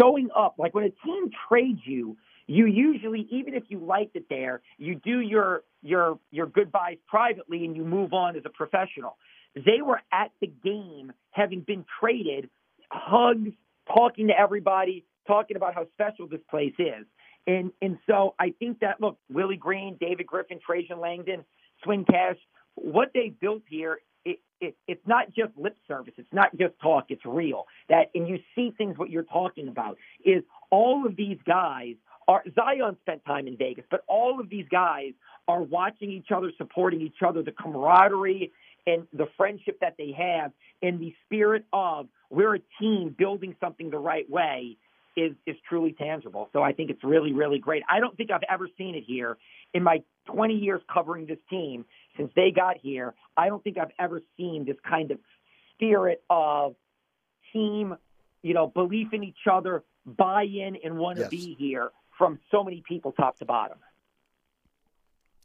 showing up. Like when a team trades you, you usually, even if you liked it there, you do your your your goodbyes privately and you move on as a professional. They were at the game, having been traded, hugs, talking to everybody, talking about how special this place is. And and so I think that look, Willie Green, David Griffin, Trajan Langdon, Swin Cash, what they built here it, it, it's not just lip service. It's not just talk. It's real. That and you see things. What you're talking about is all of these guys are. Zion spent time in Vegas, but all of these guys are watching each other, supporting each other, the camaraderie and the friendship that they have, and the spirit of we're a team building something the right way is is truly tangible. So I think it's really really great. I don't think I've ever seen it here in my 20 years covering this team since they got here. I don't think I've ever seen this kind of spirit of team, you know, belief in each other, buy-in, and want to yes. be here from so many people, top to bottom.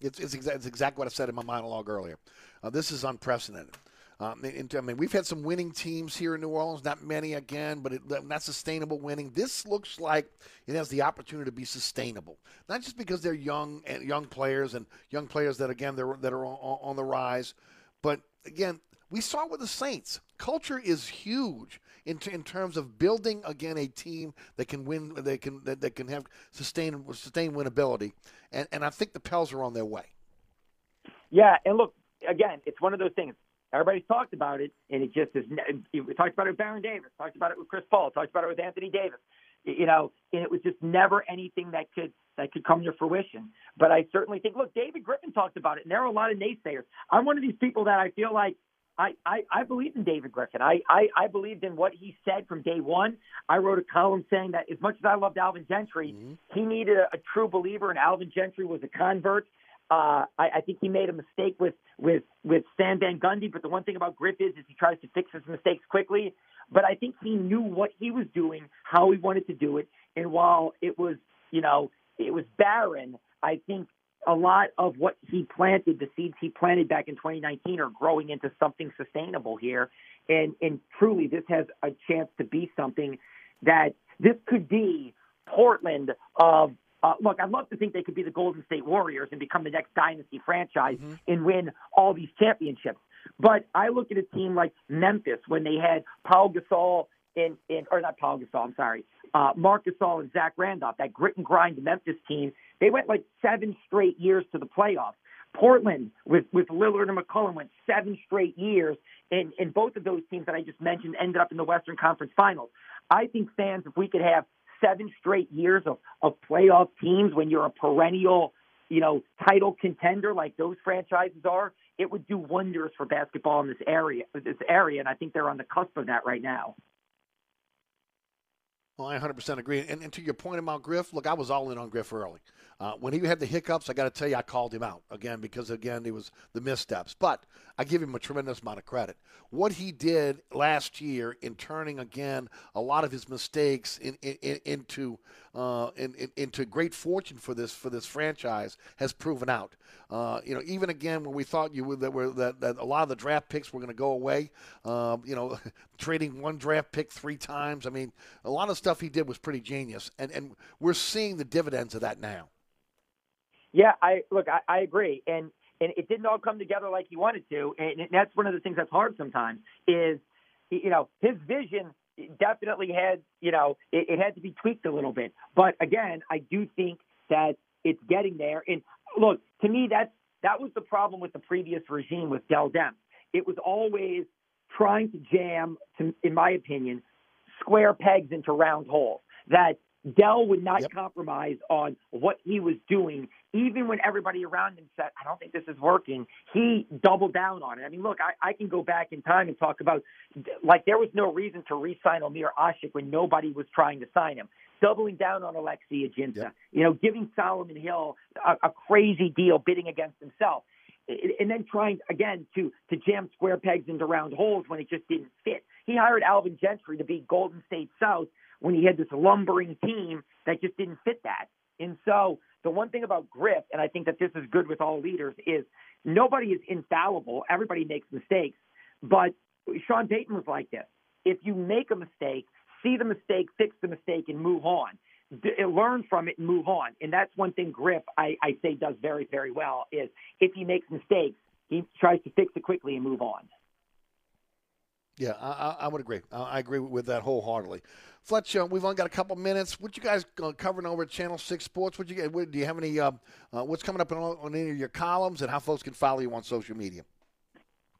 It's, it's, exa- it's exactly what I said in my monologue earlier. Uh, this is unprecedented. Um, I mean, we've had some winning teams here in New Orleans, not many again, but it, not sustainable winning. This looks like it has the opportunity to be sustainable, not just because they're young and young players and young players that again they're, that are on, on the rise, but again, we saw with the Saints. Culture is huge in, t- in terms of building again a team that can win, that can that, that can have sustain sustain winnability, and and I think the Pels are on their way. Yeah, and look again, it's one of those things. Everybody's talked about it, and it just is. We talked about it with Baron Davis, talked about it with Chris Paul, talked about it with Anthony Davis. You know, and it was just never anything that could that could come to fruition. But I certainly think, look, David Griffin talked about it, and there are a lot of naysayers. I'm one of these people that I feel like I, I, I believe in David Griffin. I, I, I believed in what he said from day one. I wrote a column saying that as much as I loved Alvin Gentry, mm-hmm. he needed a, a true believer, and Alvin Gentry was a convert. Uh, I, I think he made a mistake with with with Stan Van Gundy, but the one thing about Griff is, is he tries to fix his mistakes quickly. But I think he knew what he was doing, how he wanted to do it, and while it was you know it was barren, I think a lot of what he planted, the seeds he planted back in 2019, are growing into something sustainable here. And and truly, this has a chance to be something that this could be Portland of. Uh, look, I'd love to think they could be the Golden State Warriors and become the next dynasty franchise mm-hmm. and win all these championships. But I look at a team like Memphis when they had Paul Gasol in, in or not Paul Gasol, I'm sorry, uh, Marc Gasol and Zach Randolph, that grit and grind Memphis team they went like seven straight years to the playoffs. Portland with with Lillard and McCollum went seven straight years, and and both of those teams that I just mentioned ended up in the Western Conference Finals. I think fans, if we could have seven straight years of of playoff teams when you're a perennial, you know, title contender like those franchises are, it would do wonders for basketball in this area. This area, and I think they're on the cusp of that right now. Well, I 100% agree. And, and, to your point about Griff, look, I was all in on Griff early. Uh, when he had the hiccups, I got to tell you, I called him out again because again, it was the missteps. But I give him a tremendous amount of credit. What he did last year in turning again a lot of his mistakes in, in, in, into uh, into great fortune for this for this franchise has proven out. Uh, you know, even again when we thought you that were that, that a lot of the draft picks were going to go away. Um, you know, <laughs> trading one draft pick three times. I mean, a lot of stuff he did was pretty genius, and and we're seeing the dividends of that now. Yeah, I look, I, I agree, and and it didn't all come together like he wanted to, and that's one of the things that's hard sometimes. Is you know his vision definitely had you know it, it had to be tweaked a little bit, but again, I do think that it's getting there. And look, to me, that's that was the problem with the previous regime with Dell Demps. It was always trying to jam, to, in my opinion, square pegs into round holes. That Dell would not yep. compromise on what he was doing, even when everybody around him said, I don't think this is working. He doubled down on it. I mean, look, I, I can go back in time and talk about, like, there was no reason to re sign Omer Asik when nobody was trying to sign him. Doubling down on Alexi Ajinça, yep. you know, giving Solomon Hill a, a crazy deal, bidding against himself and then trying again to to jam square pegs into round holes when it just didn't fit. He hired Alvin Gentry to be Golden State South when he had this lumbering team that just didn't fit that. And so the one thing about Griff, and I think that this is good with all leaders, is nobody is infallible. Everybody makes mistakes. But Sean Payton was like this. If you make a mistake, see the mistake, fix the mistake, and move on. D- uh, learn from it and move on. And that's one thing Griff, I, I say, does very, very well is if he makes mistakes, he tries to fix it quickly and move on. Yeah, I, I would agree. I agree with that wholeheartedly. Fletch, uh, we've only got a couple minutes. What you guys uh, covering over at Channel Six Sports? What you get? What, do you have any? Uh, uh, what's coming up on, on, any of your columns, and how folks can follow you on social media?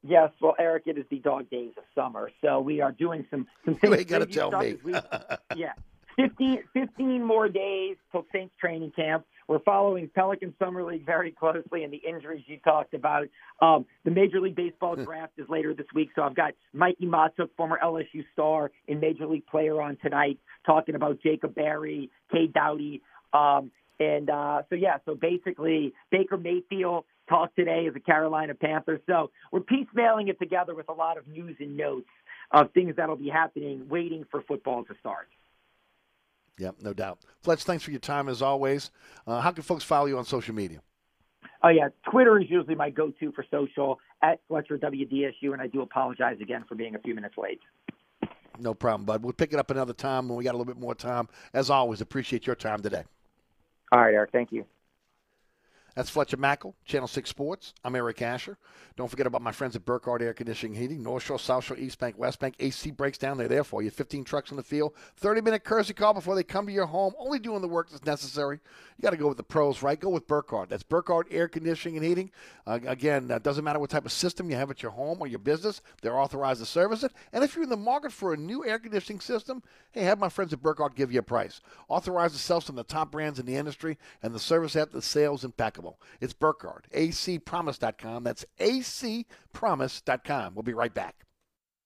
Yes, well, Eric, it is the dog days of summer, so we are doing some some <laughs> things. You got to tell me. <laughs> yeah, 15, 15 more days till Saints training camp. We're following Pelican Summer League very closely and the injuries you talked about. Um, the Major League Baseball draft is later this week, so I've got Mikey Mahtook, former LSU star and Major League player, on tonight talking about Jacob Berry, Cade Doughty. Um, and uh, so, yeah, so basically, Baker Mayfield talked today as a Carolina Panther. So we're piecemealing it together with a lot of news and notes of things that'll be happening, waiting for football to start. Yep, no doubt. Fletch, thanks for your time as always. Uh, how can folks follow you on social media? Oh yeah, Twitter is usually my go-to for social at Fletcher WDSU, and I do apologize again for being a few minutes late. No problem, bud. We'll pick it up another time when we got a little bit more time. As always, appreciate your time today. All right, Eric. Thank you. That's Fletcher Mackel, Channel 6 Sports. I'm Eric Asher. Don't forget about my friends at Burkhardt Air Conditioning Heating, North Shore, South Shore, East Bank, West Bank. AC breaks down. They're there for you. 15 trucks in the field. 30 minute courtesy call before they come to your home. Only doing the work that's necessary. You got to go with the pros, right? Go with Burkhardt. That's Burkhardt Air Conditioning and Heating. Uh, again, uh, doesn't matter what type of system you have at your home or your business, they're authorized to service it. And if you're in the market for a new air conditioning system, hey, have my friends at Burkhardt give you a price. Authorized to sell some of the top brands in the industry, and the service at the sales impeccable. It's Burkhardt, acpromise.com. That's acpromise.com. We'll be right back.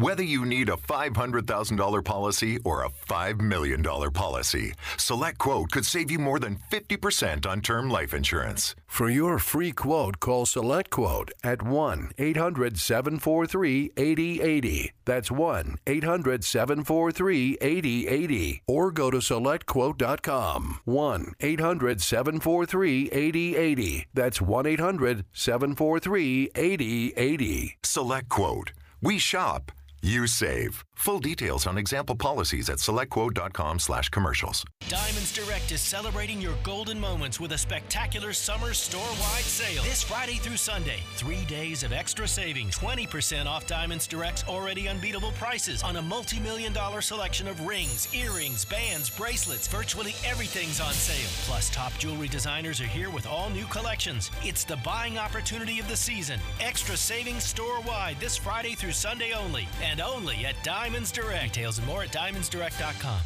Whether you need a $500,000 policy or a $5 million policy, SelectQuote could save you more than 50% on term life insurance. For your free quote, call SelectQuote at 1 800 743 8080. That's 1 800 743 8080. Or go to SelectQuote.com. 1 800 743 8080. That's 1 800 743 8080. SelectQuote. We shop. You save. Full details on example policies at selectquote.com slash commercials. Diamonds Direct is celebrating your golden moments with a spectacular summer store-wide sale. This Friday through Sunday, three days of extra savings. 20% off Diamonds Direct's already unbeatable prices on a multi-million dollar selection of rings, earrings, bands, bracelets. Virtually everything's on sale. Plus, top jewelry designers are here with all new collections. It's the buying opportunity of the season. Extra savings store-wide this Friday through Sunday only. And only at Diamonds Direct. Details and more at diamondsdirect.com.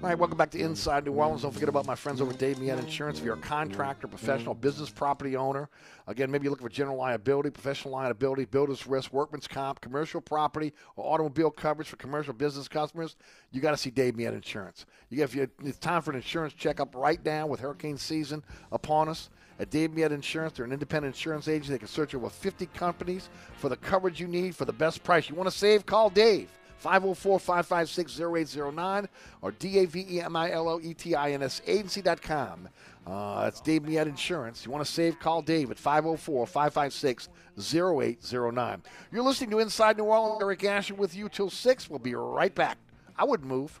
All right, welcome back to Inside New Orleans. Don't forget about my friends over at Dave Millet Insurance. If you're a contractor, professional, business property owner, again, maybe you're looking for general liability, professional liability, builder's risk, workman's comp, commercial property, or automobile coverage for commercial business customers, you got to see Dave Millet Insurance. You if you, it's time for an insurance checkup right now with hurricane season upon us. At Dave Millet Insurance, they're an independent insurance agent. They can search over 50 companies for the coverage you need for the best price. You want to save? Call Dave. 504 556 0809 or D A V E M I L O E T I N S agency.com. Uh, that's Dave Miette Insurance. You want to save? Call Dave at 504 556 0809. You're listening to Inside New Orleans. Eric Asher with you till 6. We'll be right back. I wouldn't move.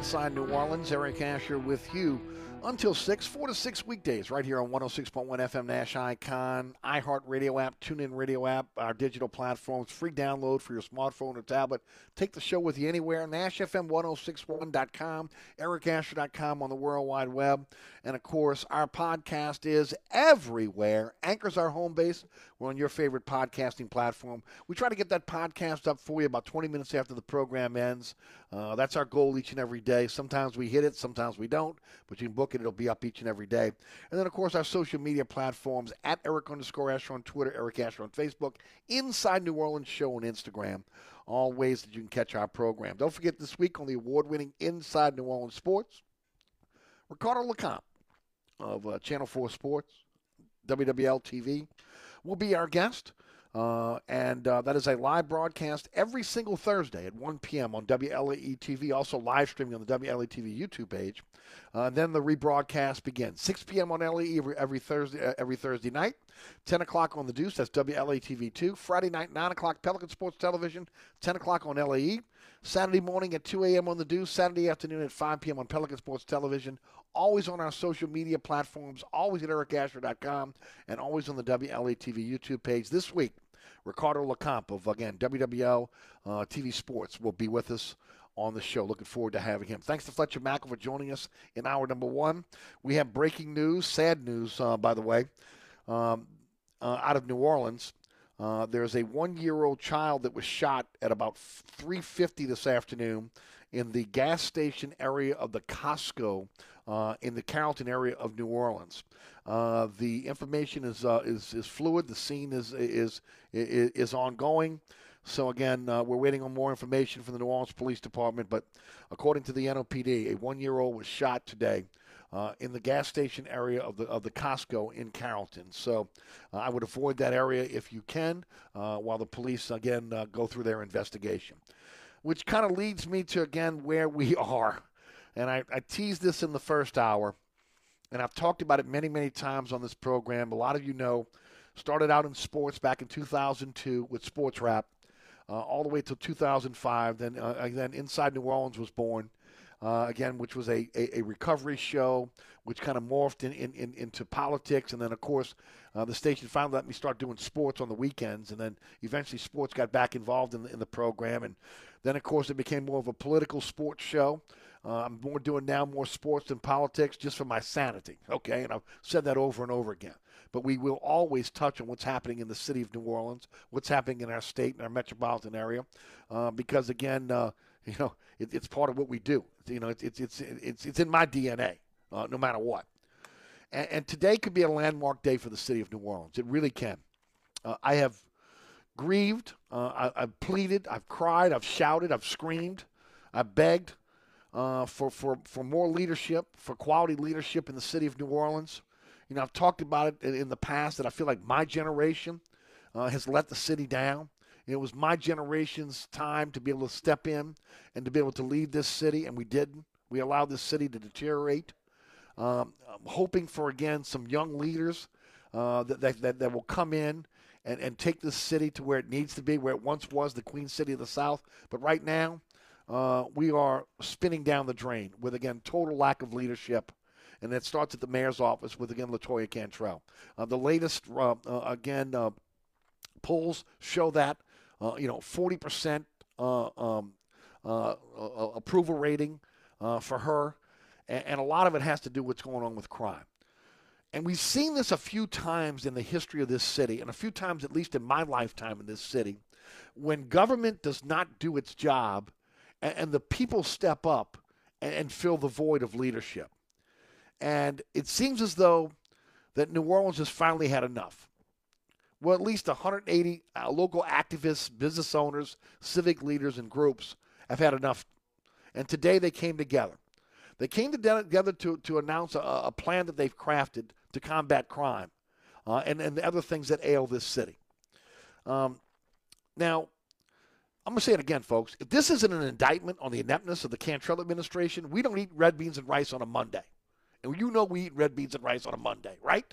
Inside New Orleans. Eric Asher with you. Until 6, 4 to 6 weekdays, right here on 106.1 FM Nash Icon, iHeartRadio app, TuneIn Radio app, our digital platforms, free download for your smartphone or tablet. Take the show with you anywhere. NashFM1061.com, EricAsher.com on the World Wide Web. And of course, our podcast is everywhere. Anchor's our home base. We're on your favorite podcasting platform. We try to get that podcast up for you about 20 minutes after the program ends. Uh, that's our goal each and every day. Sometimes we hit it, sometimes we don't, but you can book it. It'll be up each and every day. And then, of course, our social media platforms at Eric underscore Asher on Twitter, Eric Asher on Facebook, Inside New Orleans Show on Instagram. All ways that you can catch our program. Don't forget this week on the award winning Inside New Orleans Sports, Ricardo LeCompte of uh, Channel 4 Sports, WWL TV, will be our guest. Uh, and uh, that is a live broadcast every single Thursday at 1 p.m. on WLAE TV, also live streaming on the WLAE TV YouTube page. Uh, then the rebroadcast begins 6 p.m. on LAE every, every Thursday uh, every Thursday night, 10 o'clock on the Deuce. That's WLAE TV 2. Friday night 9 o'clock Pelican Sports Television, 10 o'clock on LAE. Saturday morning at 2 a.m. on the Deuce. Saturday afternoon at 5 p.m. on Pelican Sports Television. Always on our social media platforms. Always at ericasher.com and always on the WLAE TV YouTube page. This week. Ricardo LeCompte of, again, WWL uh, TV Sports will be with us on the show. Looking forward to having him. Thanks to Fletcher Mackel for joining us in hour number one. We have breaking news, sad news, uh, by the way, um, uh, out of New Orleans. Uh, there's a one-year-old child that was shot at about 3:50 this afternoon in the gas station area of the Costco uh, in the Carrollton area of New Orleans. Uh, the information is, uh, is is fluid. The scene is is is, is ongoing. So again, uh, we're waiting on more information from the New Orleans Police Department. But according to the NOPD, a one-year-old was shot today. Uh, in the gas station area of the of the Costco in Carrollton. So uh, I would avoid that area if you can, uh, while the police again uh, go through their investigation. Which kind of leads me to again where we <laughs> are, and I, I teased this in the first hour, and I've talked about it many many times on this program. A lot of you know, started out in sports back in 2002 with Sports Rap. Uh, all the way till 2005. Then, uh, then Inside New Orleans was born, uh, again, which was a, a, a, recovery show, which kind of morphed in, in, in, into politics. And then, of course, uh, the station finally let me start doing sports on the weekends. And then eventually sports got back involved in the, in the program. And then, of course, it became more of a political sports show. Uh, I'm more doing now more sports than politics just for my sanity. Okay, and I've said that over and over again. But we will always touch on what's happening in the city of New Orleans, what's happening in our state and our metropolitan area, uh, because again, uh, you know, it, it's part of what we do. You know, it's it's it's it's, it's in my DNA, uh, no matter what. And, and, today could be a landmark day for the city of New Orleans. It really can. Uh, I have grieved. Uh, I, have pleaded. I've cried. I've shouted. I've screamed. I've begged uh, for, for, for more leadership, for quality leadership in the city of New Orleans. You know, I've talked about it in, in the past that I feel like my generation uh, has let the city down. And It was my generation's time to be able to step in and to be able to lead this city, and we didn't. We allowed this city to deteriorate. Um, I'm hoping for, again, some young leaders uh, that, that, that, that will come in and, and take this city to where it needs to be, where it once was the Queen City of the South. But right now, uh, we are spinning down the drain with, again, total lack of leadership. And it starts at the mayor's office with, again, Latoya Cantrell. Uh, the latest, uh, uh again, uh, polls show that, uh, you know, 40% um, approval rating for her. And, a lot of it has to do with what's going on with crime. And we've seen this a few times in the history of this city, and a few times, at least in my lifetime in this city, when government does not do its job and, and the people step up and, and fill the void of leadership. And it seems as though that New Orleans has finally had enough. Well, at least 180 uh, local activists, business owners, civic leaders, and groups have had enough. And today they came together. They came together to, to announce a, a plan that they've crafted to combat crime uh, and, and the other things that ail this city. Um, now, I'm going to say it again, folks. If this isn't an indictment on the ineptness of the Cantrell administration, we don't eat red beans and rice on a Monday. And you know we eat red beans and rice on a Monday, right?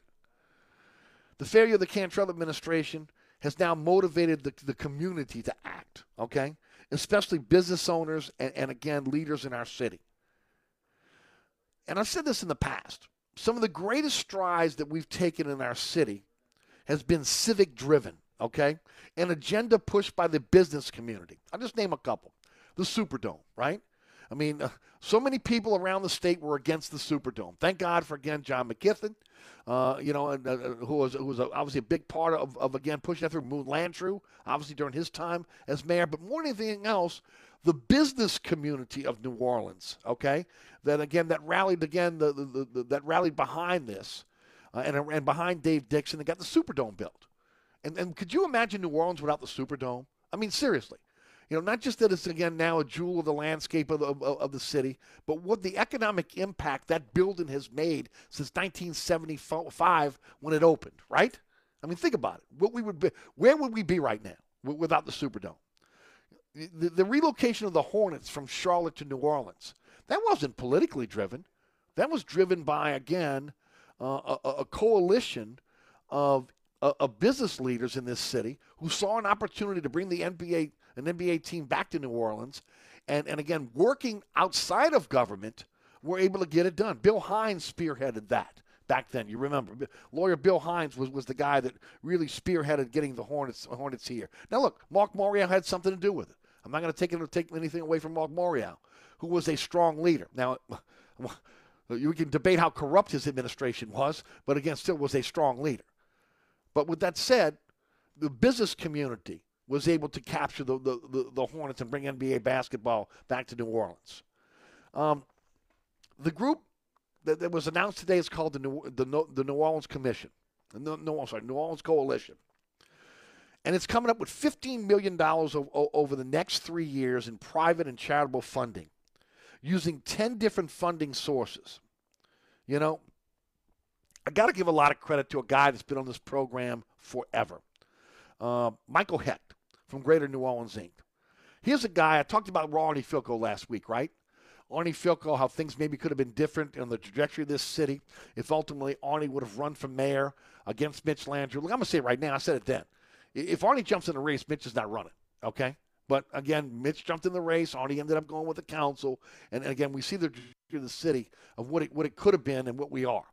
The failure of the Cantrell administration has now motivated the, the community to act, okay? Especially business owners and, and again, leaders in our city. And I've said this in the past, some of the greatest strides that we've taken in our city has been civic driven, okay? An agenda pushed by the business community. I'll just name a couple. The Superdome, right? I mean, uh, so many people around the state were against the Superdome. Thank God for again John McKeithen, uh, you know, uh, uh, who was who was obviously a big part of, of again pushing that through. Moon Landrieu, obviously during his time as mayor, but more than anything else, the business community of New Orleans. Okay, that again that rallied again the, the, the that rallied behind this, uh, and and behind Dave Dixon. They got the Superdome built, and and could you imagine New Orleans without the Superdome? I mean, seriously. You know, not just that it's again now a jewel of the landscape of the, of, of the city, but what the economic impact that building has made since 1975 when it opened. Right? I mean, think about it. What we would be, where would we be right now without the Superdome? The, the relocation of the Hornets from Charlotte to New Orleans that wasn't politically driven. That was driven by again uh, a, a coalition of uh, of business leaders in this city who saw an opportunity to bring the NBA an NBA team back to New Orleans, and and again working outside of government, were able to get it done. Bill Hines spearheaded that back then. You remember, lawyer Bill Hines was, was the guy that really spearheaded getting the Hornets Hornets here. Now look, Mark Morial had something to do with it. I'm not going to take take anything away from Mark Morial, who was a strong leader. Now. <laughs> You can debate how corrupt his administration was, but again, still was a strong leader. But with that said, the business community was able to capture the, the, the, the Hornets and bring NBA basketball back to New Orleans. Um, the group that, that, was announced today is called the New, the, the New Orleans Commission. No, no, I'm sorry, New Orleans Coalition. And it's coming up with $15 million over the next three years in private and charitable funding using 10 different funding sources. You know, I got to give a lot of credit to a guy that's been on this program forever. Uh, Michael Hecht from Greater New Orleans Inc. Here's a guy I talked about Arnie Fielkow last week, right? Arnie Fielkow, how things maybe could have been different on the trajectory of this city if ultimately Arnie would have run for mayor against Mitch Landrieu. Look, I'm going to say it right now. I said it then. If Arnie jumps in the race, Mitch is not running, okay? But again, Mitch jumped in the race. Arnie ended up going with the council. And, and again, we see the the city of what it, what it could have been and what we are.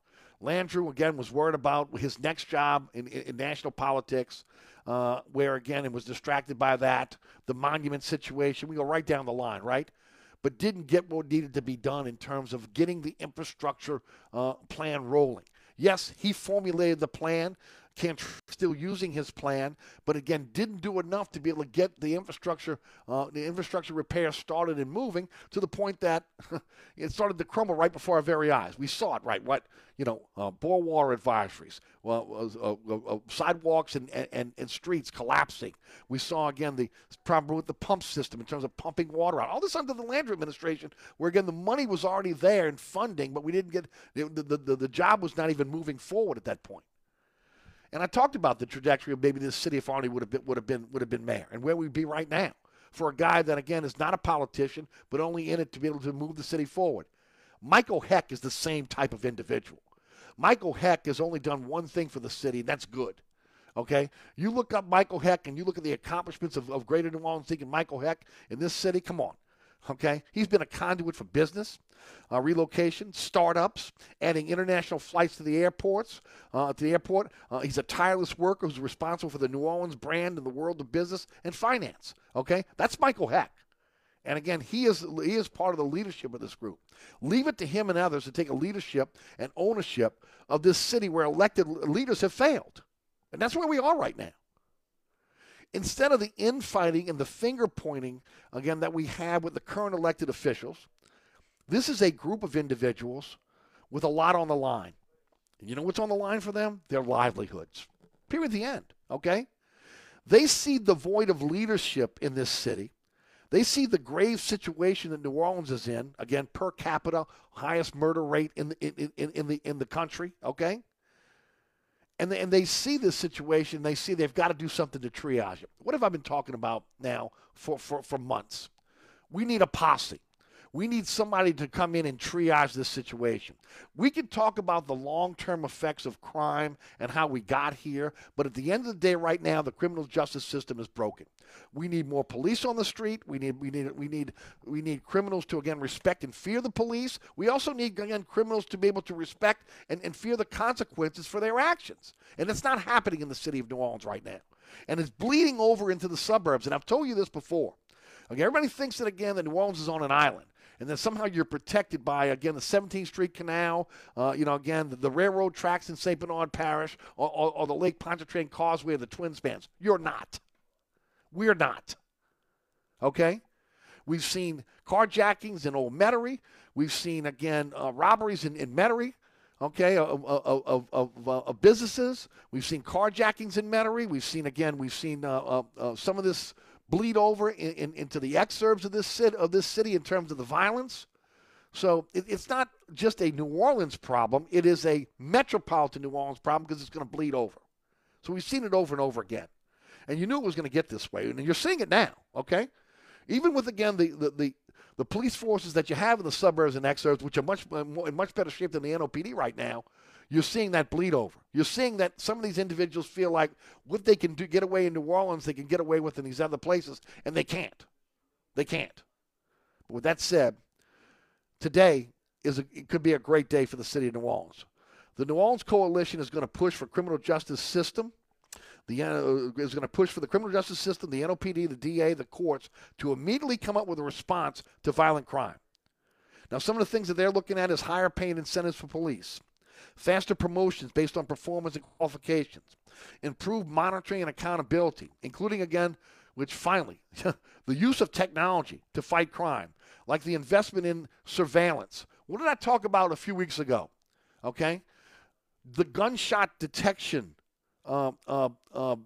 Landrieu, again, was worried about his next job in, in, in national politics, uh, where, again, it was distracted by that, the monument situation. We go right down the line, right? But didn't get what needed to be done in terms of getting the infrastructure uh, plan rolling. Yes, he formulated the plan. Can't still using his plan, but again didn't do enough to be able to get the infrastructure, uh, the infrastructure repair started and moving to the point that <laughs> it started to crumble right before our very eyes. We saw it, right? What you know, uh, bore water advisories, well, uh, uh, uh sidewalks and, and, and streets collapsing. We saw again the problem with the pump system in terms of pumping water out. All this under the Landrieu administration, where again the money was already there in funding, but we didn't get the the, the, the job was not even moving forward at that point. And I talked about the trajectory of maybe this city if Arnie would have been would have been would have been mayor and where we'd be right now for a guy that again is not a politician but only in it to be able to move the city forward. Michael Hecht is the same type of individual. Michael Hecht has only done one thing for the city, and that's good. Okay, you look up Michael Hecht and you look at the accomplishments of, of Greater New Orleans thinking Michael Hecht in this city. Come on, Okay, he's been a conduit for business, uh, relocation, startups, adding international flights to the airports. Uh, to the airport, uh, he's a tireless worker who's responsible for the New Orleans brand in the world of business and finance. Okay, that's Michael Hecht. And again, he is he is part of the leadership of this group. Leave it to him and others to take a leadership and ownership of this city where elected leaders have failed. And that's where we are right now instead of the infighting and the finger pointing, again, that we have with the current elected officials, this is a group of individuals with a lot on the line. And you know what's on the line for them? Their livelihoods. Period. The end. Okay? They see the void of leadership in this city. They see the grave situation that New Orleans is in. Again, per capita, highest murder rate in the, in, in, in the in the country. Okay, and they, and they see this situation. They see they've got to do something to triage it. What have I been talking about now for, for, for months? We need a posse. We need somebody to come in and triage this situation. We can talk about the long term effects of crime and how we got here, but at the end of the day, right now, the criminal justice system is broken. We need more police on the street. We need we need we need we need criminals to again respect and fear the police. We also need again criminals to be able to respect and, and fear the consequences for their actions. And it's not happening in the city of New Orleans right now. And it's bleeding over into the suburbs. And I've told you this before. Okay, everybody thinks that again that New Orleans is on an island and then somehow you're protected by again the 17th Street Canal, uh, you know again the, the, railroad tracks in St. Bernard Parish, or, or, or the Lake Pontchartrain Causeway, or the Twin Spans. You're not. We're not. Okay, we've seen carjackings in Old Metairie. We've seen again uh, robberies in, in Metairie. Okay, of, of, of, of, businesses. We've seen carjackings in Metairie. We've seen again. We've seen uh, uh, uh some of this bleed over in, in, into the exurbs of this city, of this city in terms of the violence. So it, it's not just a New Orleans problem; it is a metropolitan New Orleans problem because it's going to bleed over. So we've seen it over and over again, and you knew it was going to get this way, and you're seeing it now. Okay, even with again the the, the the police forces that you have in the suburbs and exurbs, which are much uh, in much better shape than the NOPD right now, you're seeing that bleed over. You're seeing that some of these individuals feel like what they can do, get away in New Orleans, they can get away with in these other places, and they can't. They can't. But with that said, today is a, it could be a great day for the city of New Orleans. The New Orleans Coalition is going to push for criminal justice system. The uh, is going to push for the criminal justice system, the NOPD, the DA, the courts to immediately come up with a response to violent crime. Now, some of the things that they're looking at is higher paying incentives for police, faster promotions based on performance and qualifications, improved monitoring and accountability, including, again, which finally, <laughs> the use of technology to fight crime, like the investment in surveillance. What did I talk about a few weeks ago? Okay? The gunshot detection. Uh, uh, uh,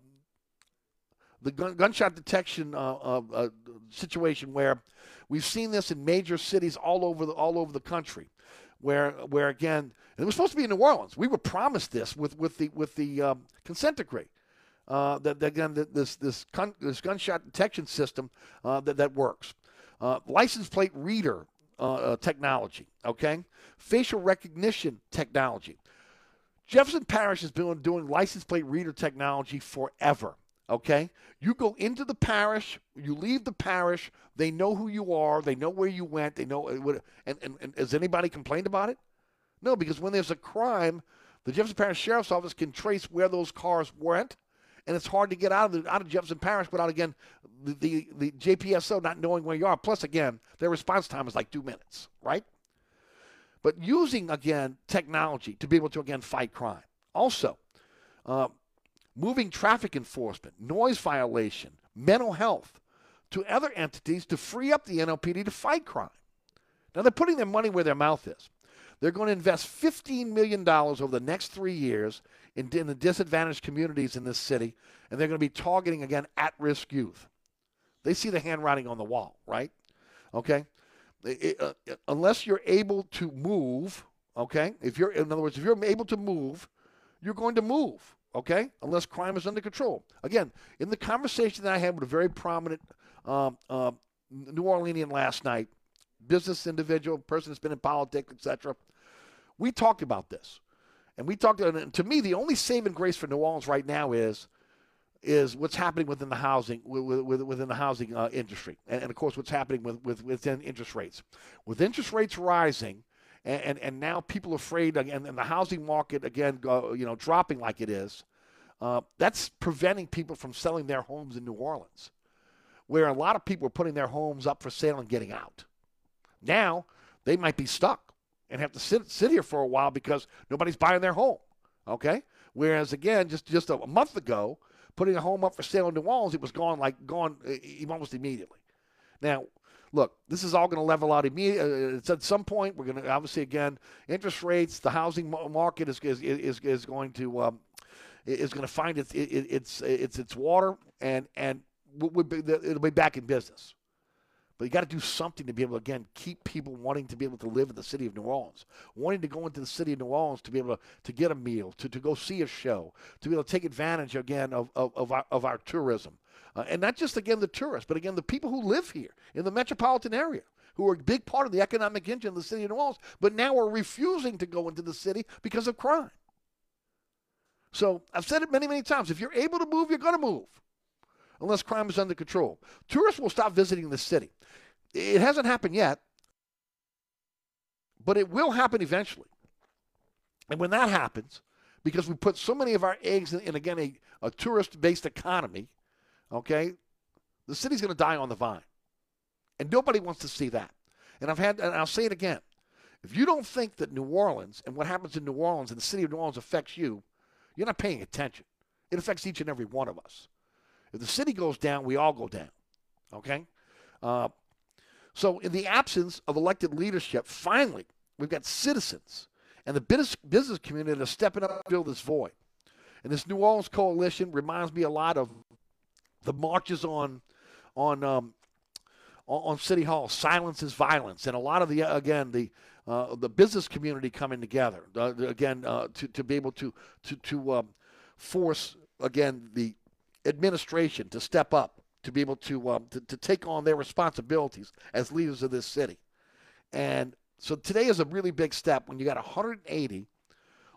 the gun, gunshot detection uh, uh, uh, situation where we've seen this in major cities all over the all over the country, where where again it was supposed to be in New Orleans. We were promised this with with the with the um, consent decree. Uh, that, that, again, this this this gunshot detection system uh, that that works. Uh, license plate reader uh, uh, technology. Okay, facial recognition technology. Jefferson Parish has been doing license plate reader technology forever. Okay, you go into the parish, you leave the parish. They know who you are. They know where you went. They know. Uh, and, and, and has anybody complained about it? No, because when there's a crime, the Jefferson Parish Sheriff's Office can trace where those cars went, and it's hard to get out of the, out of Jefferson Parish without again the, the, the JPSO not knowing where you are. Plus, again, their response time is like two minutes, right? But using again technology to be able to again fight crime. Also, uh, moving traffic enforcement, noise violation, mental health to other entities to free up the NOPD to fight crime. Now they're putting their money where their mouth is. They're going to invest $15 million over the next three years in, in the disadvantaged communities in this city, and they're going to be targeting, again, at risk youth. They see the handwriting on the wall, right? Okay? It, uh, unless you're able to move, okay? If you're, in other words, if you're able to move, you're going to move, okay? Unless crime is under control. Again, in the conversation that I had with a very prominent um, uh, New Orleanian last night, business individual, person that's been in politics, etc. We talked about this, and we talked. And to me, the only saving grace for New Orleans right now is is what's happening within the housing within the housing uh, industry, and, and, of course, what's happening with, with within interest rates. With interest rates rising, and and, and now people are afraid, and, and the housing market again, uh, you know, dropping like it is. Uh, that's preventing people from selling their homes in New Orleans, where a lot of people are putting their homes up for sale and getting out. Now they might be stuck and have to sit sit here for a while because nobody's buying their home. Okay. Whereas again, just just a month ago, putting a home up for sale in New Orleans, it was gone like gone almost immediately. Now, look, this is all going to level out immediately. Uh, it's at some point we're going to obviously again interest rates, the housing market is is is, is going to um, is going to find its it, its its its water and and it'll be back in business. But you got to do something to be able to, again, keep people wanting to be able to live in the city of New Orleans, wanting to go into the city of New Orleans to be able to, to get a meal, to, to go see a show, to be able to take advantage, again, of, of, of, our, of our tourism. Uh, and not just, again, the tourists, but, again, the people who live here in the metropolitan area who are a big part of the economic engine of the city of New Orleans, but now are refusing to go into the city because of crime. So I've said it many, many times. If you're able to move, you're going to move, unless crime is under control. Tourists will stop visiting the city. It hasn't happened yet, but it will happen eventually. And when that happens, because we put so many of our eggs in, in again, a, a tourist based economy, okay, the city's going to die on the vine. And nobody wants to see that. And I've had, and I'll say it again. If you don't think that New Orleans and what happens in New Orleans and the city of New Orleans affects you, you're not paying attention. It affects each and every one of us. If the city goes down, we all go down. Okay? Uh, so, in the absence of elected leadership, finally, we've got citizens and the business, business community that are stepping up to fill this void. And this New Orleans coalition reminds me a lot of the marches on on um, on, City Hall. Silence is violence, and a lot of the again the uh, the business community coming together uh, again uh, to to be able to to to um, force again the administration to step up to be able to, um, to to take on their responsibilities as leaders of this city. And so today is a really big step when you got 180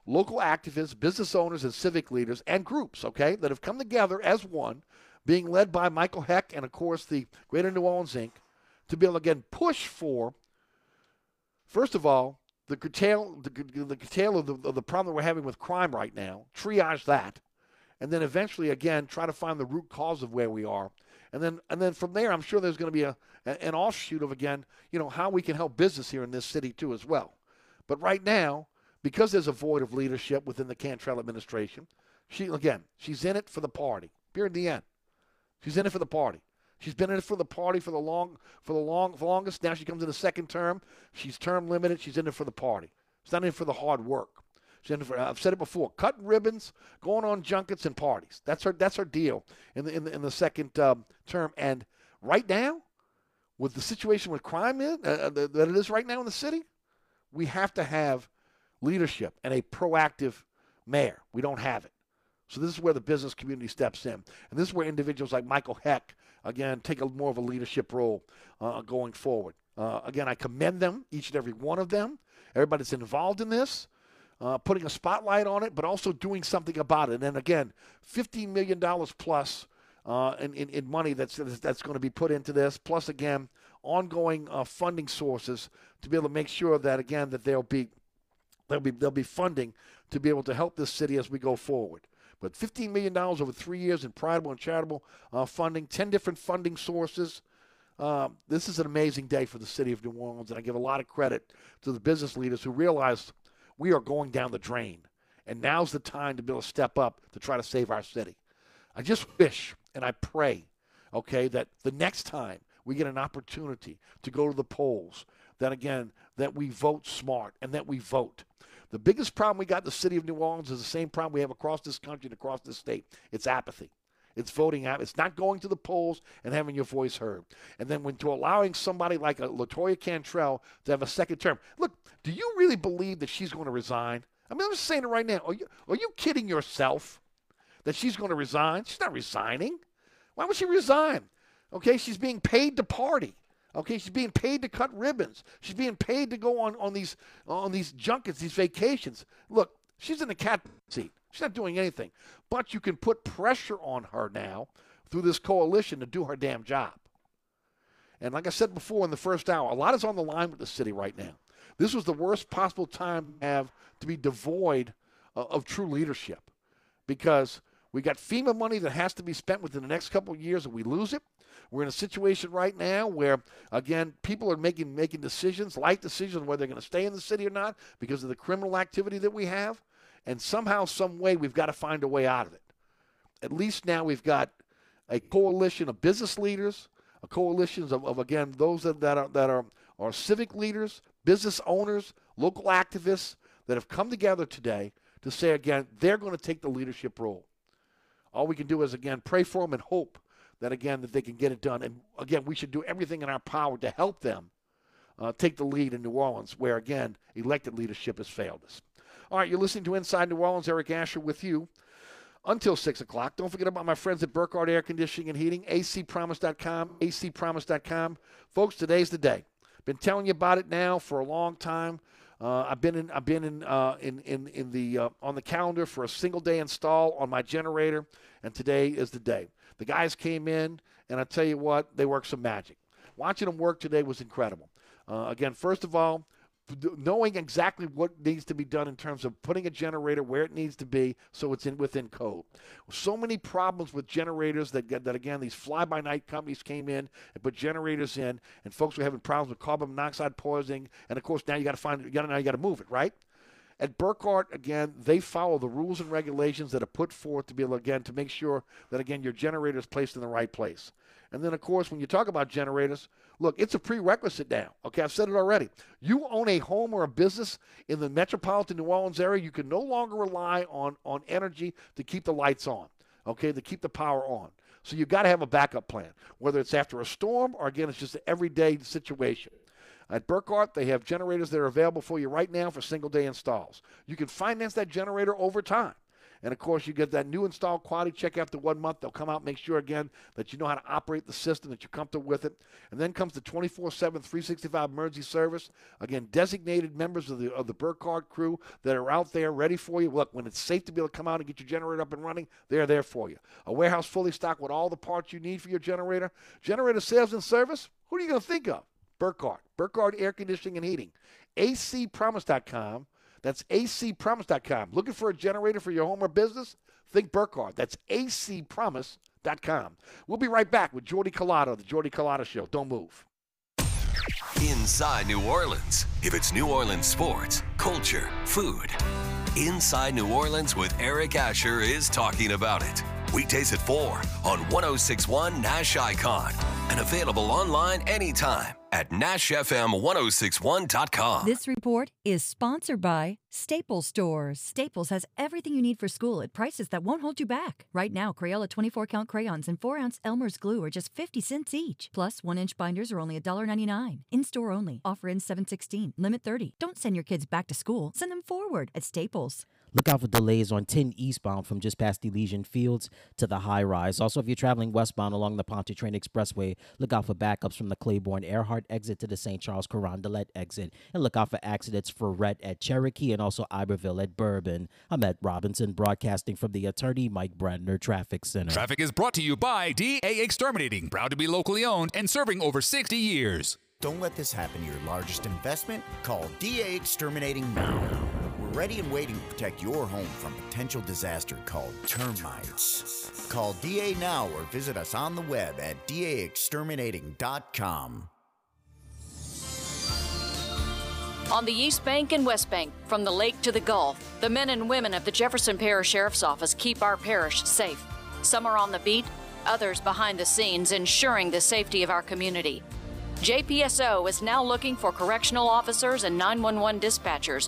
local activists, business owners, and civic leaders and groups, okay, that have come together as one, being led by Michael Hecht and, of course, the Greater New Orleans Inc., to be able to again push for, first of all, the curtail, the, the curtail of the, of the problem that we're having with crime right now, triage that, and then eventually, again, try to find the root cause of where we are. And then, and then from there, I'm sure there's going to be a, an offshoot of, again, you know, how we can help business here in this city, too, as well. But right now, because there's a void of leadership within the Cantrell administration, she, again, she's in it for the party. Period. The end. She's in it for the party. She's been in it for the party for the long, for the long, for longest. Now she comes in the second term. She's term limited. She's in it for the party. She's not in it for the hard work. She's in it for, I've said it before: cutting ribbons, going on junkets and parties. That's her. That's her deal in the in the, in the second um, term. And right now, with the situation with crime in, uh, that it is right now in the city, we have to have leadership and a proactive mayor. We don't have it. So this is where the business community steps in, and this is where individuals like Michael Hecht again take a more of a leadership role uh, going forward. Uh, again, I commend them, each and every one of them, everybody that's involved in this, uh, putting a spotlight on it, but also doing something about it. And again, $15 million plus uh, in, in, in, money that's, that's going to be put into this, plus again, ongoing uh, funding sources to be able to make sure that, again, that there'll be, there'll be, there'll be funding to be able to help this city as we go forward. But $15 million over three years in private and charitable uh, funding, 10 different funding sources. Uh, this is an amazing day for the city of New Orleans, and I give a lot of credit to the business leaders who realize we are going down the drain. And now's the time to be able to step up to try to save our city. I just wish and I pray, okay, that the next time we get an opportunity to go to the polls, that again, that we vote smart and that we vote. The biggest problem we got in the city of New Orleans is the same problem we have across this country and across this state. It's apathy. It's voting out. It's not going to the polls and having your voice heard. And then when to allowing somebody like a Latoya Cantrell to have a second term. Look, do you really believe that she's going to resign? I mean, I'm just saying it right now. Are you are you kidding yourself that she's going to resign? She's not resigning. Why would she resign? Okay, she's being paid to party. Okay, she's being paid to cut ribbons. She's being paid to go on, on these on these junkets, these vacations. Look, she's in the cat seat. She's not doing anything. But you can put pressure on her now through this coalition to do her damn job. And like I said before in the first hour, a lot is on the line with the city right now. This was the worst possible time to have to be devoid of, of true leadership because we got FEMA money that has to be spent within the next couple of years, and we lose it. We're in a situation right now where, again, people are making making decisions, light decisions, whether they're going to stay in the city or not because of the criminal activity that we have. And somehow, some way, we've got to find a way out of it. At least now we've got a coalition of business leaders, a coalition of, of again those that, that are that are are civic leaders, business owners, local activists that have come together today to say again they're going to take the leadership role. All we can do is again pray for them and hope that again that they can get it done. And again, we should do everything in our power to help them uh, take the lead in New Orleans, where again elected leadership has failed us. All right, you're listening to Inside New Orleans. Eric Asher with you until 6 o'clock. Don't forget about my friends at Burkhardt Air Conditioning and Heating, acpromise.com, acpromise.com. Folks, today's the day. Been telling you about it now for a long time. Uh, I've been in I've been in uh, in in, in the uh, on the calendar for a single day install on my generator, and today is the day. The guys came in, and I tell you what, they worked some magic. Watching them work today was incredible. Uh, again, first of all, knowing exactly what needs to be done in terms of putting a generator where it needs to be so it's in within code. So many problems with generators that that again these fly by night companies came in and put generators in and folks were having problems with carbon monoxide poisoning and of course now you got to find you got now you got to move it, right? At Burkhardt, again, they follow the rules and regulations that are put forth to be able, again, to make sure that, again, your generator is placed in the right place. And then, of course, when you talk about generators, look, it's a prerequisite now. Okay, I've said it already. You own a home or a business in the metropolitan New Orleans area, you can no longer rely on, on energy to keep the lights on, okay, to keep the power on. So you've got to have a backup plan, whether it's after a storm or, again, it's just an everyday situation. At Burkhardt, they have generators that are available for you right now for single day installs. You can finance that generator over time. And of course, you get that new install quality check after one month. They'll come out, make sure again that you know how to operate the system, that you're comfortable with it. And then comes the 24 7, 365 emergency service. Again, designated members of the, of the Burkhardt crew that are out there ready for you. Look, when it's safe to be able to come out and get your generator up and running, they're there for you. A warehouse fully stocked with all the parts you need for your generator. Generator sales and service, who are you going to think of? Burkhardt, Burkhardt Air Conditioning and Heating. acpromise.com. That's acpromise.com. Looking for a generator for your home or business? Think Burkhardt. That's acpromise.com. We'll be right back with Jordy Culotta, the Jordy Culotta Show. Don't move. Inside New Orleans. If it's New Orleans sports, culture, food. Inside New Orleans with Eric Asher is talking about it. Weekdays at 4 on 1061 Nash Icon and available online anytime at NashFM1061.com. This report is sponsored by Staples Stores. Staples has everything you need for school at prices that won't hold you back. Right now, Crayola 24 count crayons and 4 ounce Elmer's glue are just 50 cents each. Plus, 1 inch binders are only $1.99. In store only. Offer in 716. Limit 30. Don't send your kids back to school. Send them forward at Staples. Look out for delays on 10 eastbound from just past Elysian Fields to the high rise. Also, if you're traveling westbound along the Pontchartrain Expressway, look out for backups from the Claiborne Earhart exit to the St. Charles Carondelet exit. And look out for accidents for Rhett at Cherokee and also Iberville at Bourbon. I'm at Robinson, broadcasting from the attorney Mike Brandner Traffic Center. Traffic is brought to you by DA Exterminating, proud to be locally owned and serving over 60 years. Don't let this happen to your largest investment. Call DA Exterminating now. Ready and waiting to protect your home from potential disaster called termites. Call DA now or visit us on the web at daexterminating.com. On the East Bank and West Bank, from the lake to the Gulf, the men and women of the Jefferson Parish Sheriff's Office keep our parish safe. Some are on the beat, others behind the scenes, ensuring the safety of our community. JPSO is now looking for correctional officers and 911 dispatchers.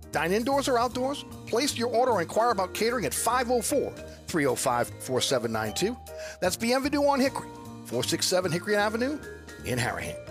Dine indoors or outdoors. Place your order or inquire about catering at 504 305 4792. That's Bienvenue on Hickory, 467 Hickory Avenue in Harahan.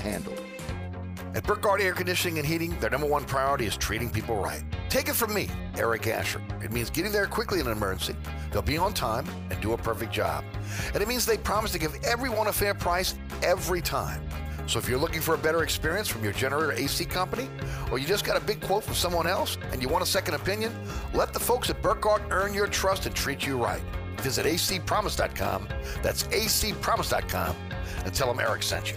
handle. At Burkhardt Air Conditioning and Heating, their number one priority is treating people right. Take it from me, Eric Asher. It means getting there quickly in an emergency. They'll be on time and do a perfect job. And it means they promise to give everyone a fair price every time. So if you're looking for a better experience from your generator AC company, or you just got a big quote from someone else and you want a second opinion, let the folks at Burkhardt earn your trust and treat you right. Visit acpromise.com. That's acpromise.com and tell them Eric sent you.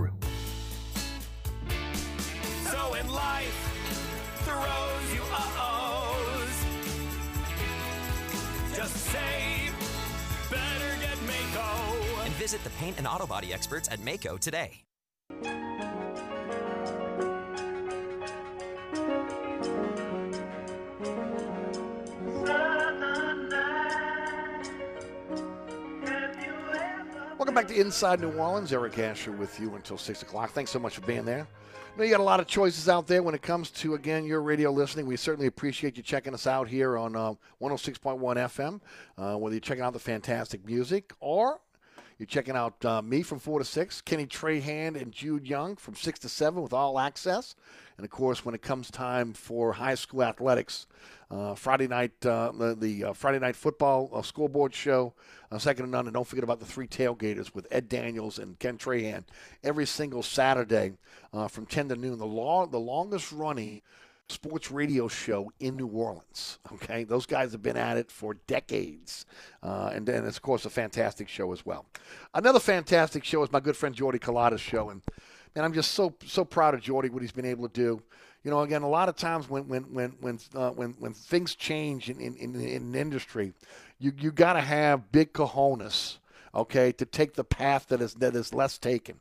So in life throws you uh-ohs. Just say, better get Maaco. And visit the paint and auto body experts at Maaco today. Welcome back to Inside New Orleans. Eric Asher with you until 6 o'clock. Thanks so much for being there. I know you got a lot of choices out there when it comes to, again, your radio listening. We certainly appreciate you checking us out here on uh, 106.1 FM, uh, whether you're checking out the fantastic music or you're checking out uh, me from 4 to 6, Kenny Trahan and Jude Young from 6 to 7 with all access. And, of course, when it comes time for high school athletics, uh, Friday night, uh, the, the uh, Friday night football uh, scoreboard show, uh, second to none. And don't forget about the three tailgaters with Ed Daniels and Ken Trahan every single Saturday uh, from 10 to noon. The long, the longest running sports radio show in New Orleans. Okay, those guys have been at it for decades, uh, and then it's of course a fantastic show as well. Another fantastic show is my good friend Jordy Culotta's show, and and I'm just so so proud of Jordy what he's been able to do. You know, again, a lot of times when when when when uh, when, when things change in in, in, in industry, you you got to have big cojones, okay, to take the path that is that is less taken.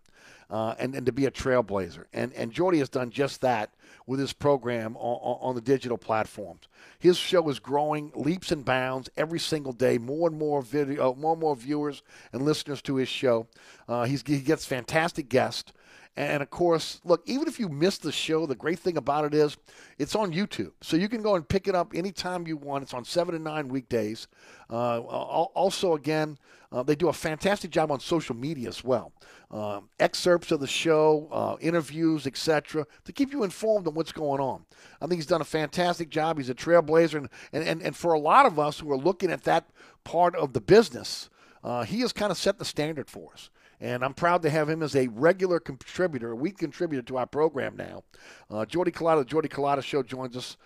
Uh, and, and to be a trailblazer. And and Jordy has done just that with his program on, on, the digital platforms. His show is growing leaps and bounds every single day. More and more video, more and more viewers and listeners to his show. Uh, he gets fantastic guests. And of course, look, even if you missed the show, the great thing about it is it's on YouTube. So you can go and pick it up anytime you want. It's on 7 to 9 weekdays. Uh, also, again, uh, they do a fantastic job on social media as well. Um, excerpts of the show, uh, interviews, etc., to keep you informed on what's going on. I think he's done a fantastic job. He's a trailblazer. And, and, and, and for a lot of us who are looking at that part of the business, uh, he has kind of set the standard for us. And I'm proud to have him as a regular contributor, a week contributor to our program now. Uh, Jordy Culotta, the Jordy Culotta Show joins us.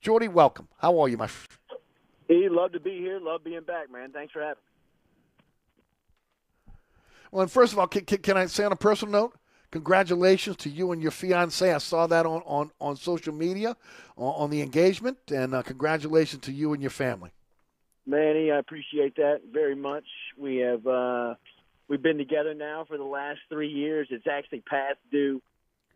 Jordy, welcome. How are you, my friend? Hey, love to be here. Love being back, man. Thanks for having me. Well, and first of all, can, can, can I say on a personal note, congratulations to you and your fiance. I saw that on, on, on social media, on, on the engagement, and uh, congratulations to you and your family. Manny, I appreciate that very much. We have uh, we've been together now for the last three years. It's actually past due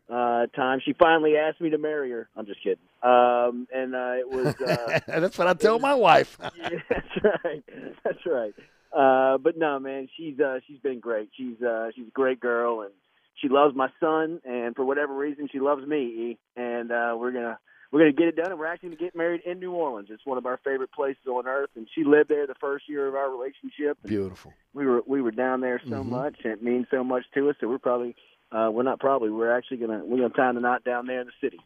uh, time. She finally asked me to marry her. I'm just kidding. Um, and uh, it was. Uh, <laughs> that's what I tell my wife. <laughs> yeah, that's right. That's right. Uh, but no, man, she's uh, she's been great. She's uh, she's a great girl, and she loves my son. And for whatever reason, she loves me. And uh, we're gonna we're going to get it done, and we're actually going to get married in New Orleans. It's one of our favorite places on earth, and she lived there the first year of our relationship. Beautiful. We were we were down there so Mhm. much, and it means so much to us. So we're probably uh, we're not probably we're actually gonna we're gonna tie the knot down there in the city.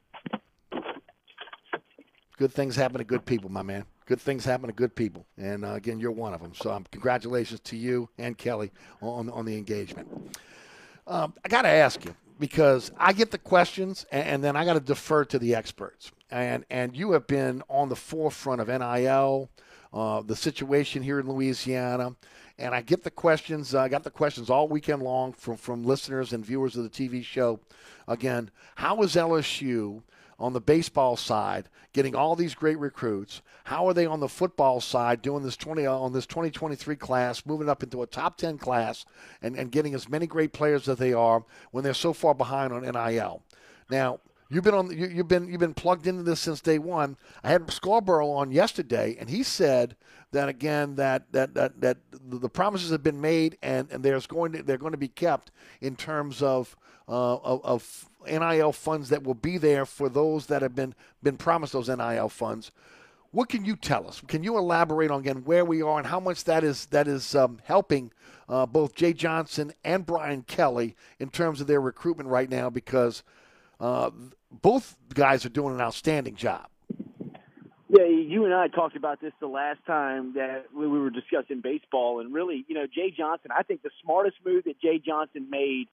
Good things happen to good people, my man. Good things happen to good people, and uh, again, you're one of them. So, um, congratulations to you and Kelly on on the engagement. Um, I got to ask you because I get the questions, and, and then I got to defer to the experts. And and you have been on the forefront of NIL, uh, the situation here in Louisiana, and I get the questions. I got the questions all weekend long from from listeners and viewers of the TV show. Again, how is LSU? On the baseball side, getting all these great recruits. How are they on the football side doing this 20 on this 2023 class, moving up into a top 10 class, and, and getting as many great players as they are when they're so far behind on NIL? Now. You've been on. You, you've been you've been plugged into this since day one. I had Scarborough on yesterday, and he said that again that that that, that the promises have been made, and, and there's going to they're going to be kept in terms of uh, of, of NIL funds that will be there for those that have been been promised those NIL funds. What can you tell us? Can you elaborate on again where we are and how much that is that is um, helping uh, both Jay Johnson and Brian Kelly in terms of their recruitment right now? Because uh, both guys are doing an outstanding job. Yeah, you and I talked about this the last time that we we were discussing baseball, and really, you know, Jay Johnson. I think the smartest move that Jay Johnson made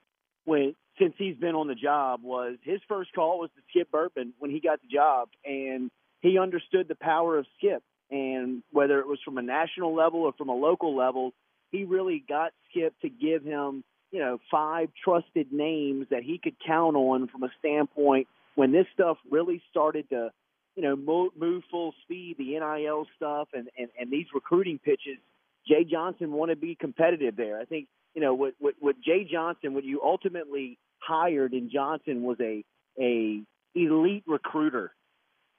when since he's been on the job was his first call was to Skip Bertman when he got the job, and he understood the power of Skip, and whether it was from a national level or from a local level, he really got Skip to give him, you know, five trusted names that he could count on from a standpoint when this stuff really started to you know, move, move full speed, the NIL stuff, and, and, and these recruiting pitches. Jay Johnson wanted to be competitive there. I think, you know, what, what, what Jay Johnson, what you ultimately hired in Johnson was a, a elite recruiter.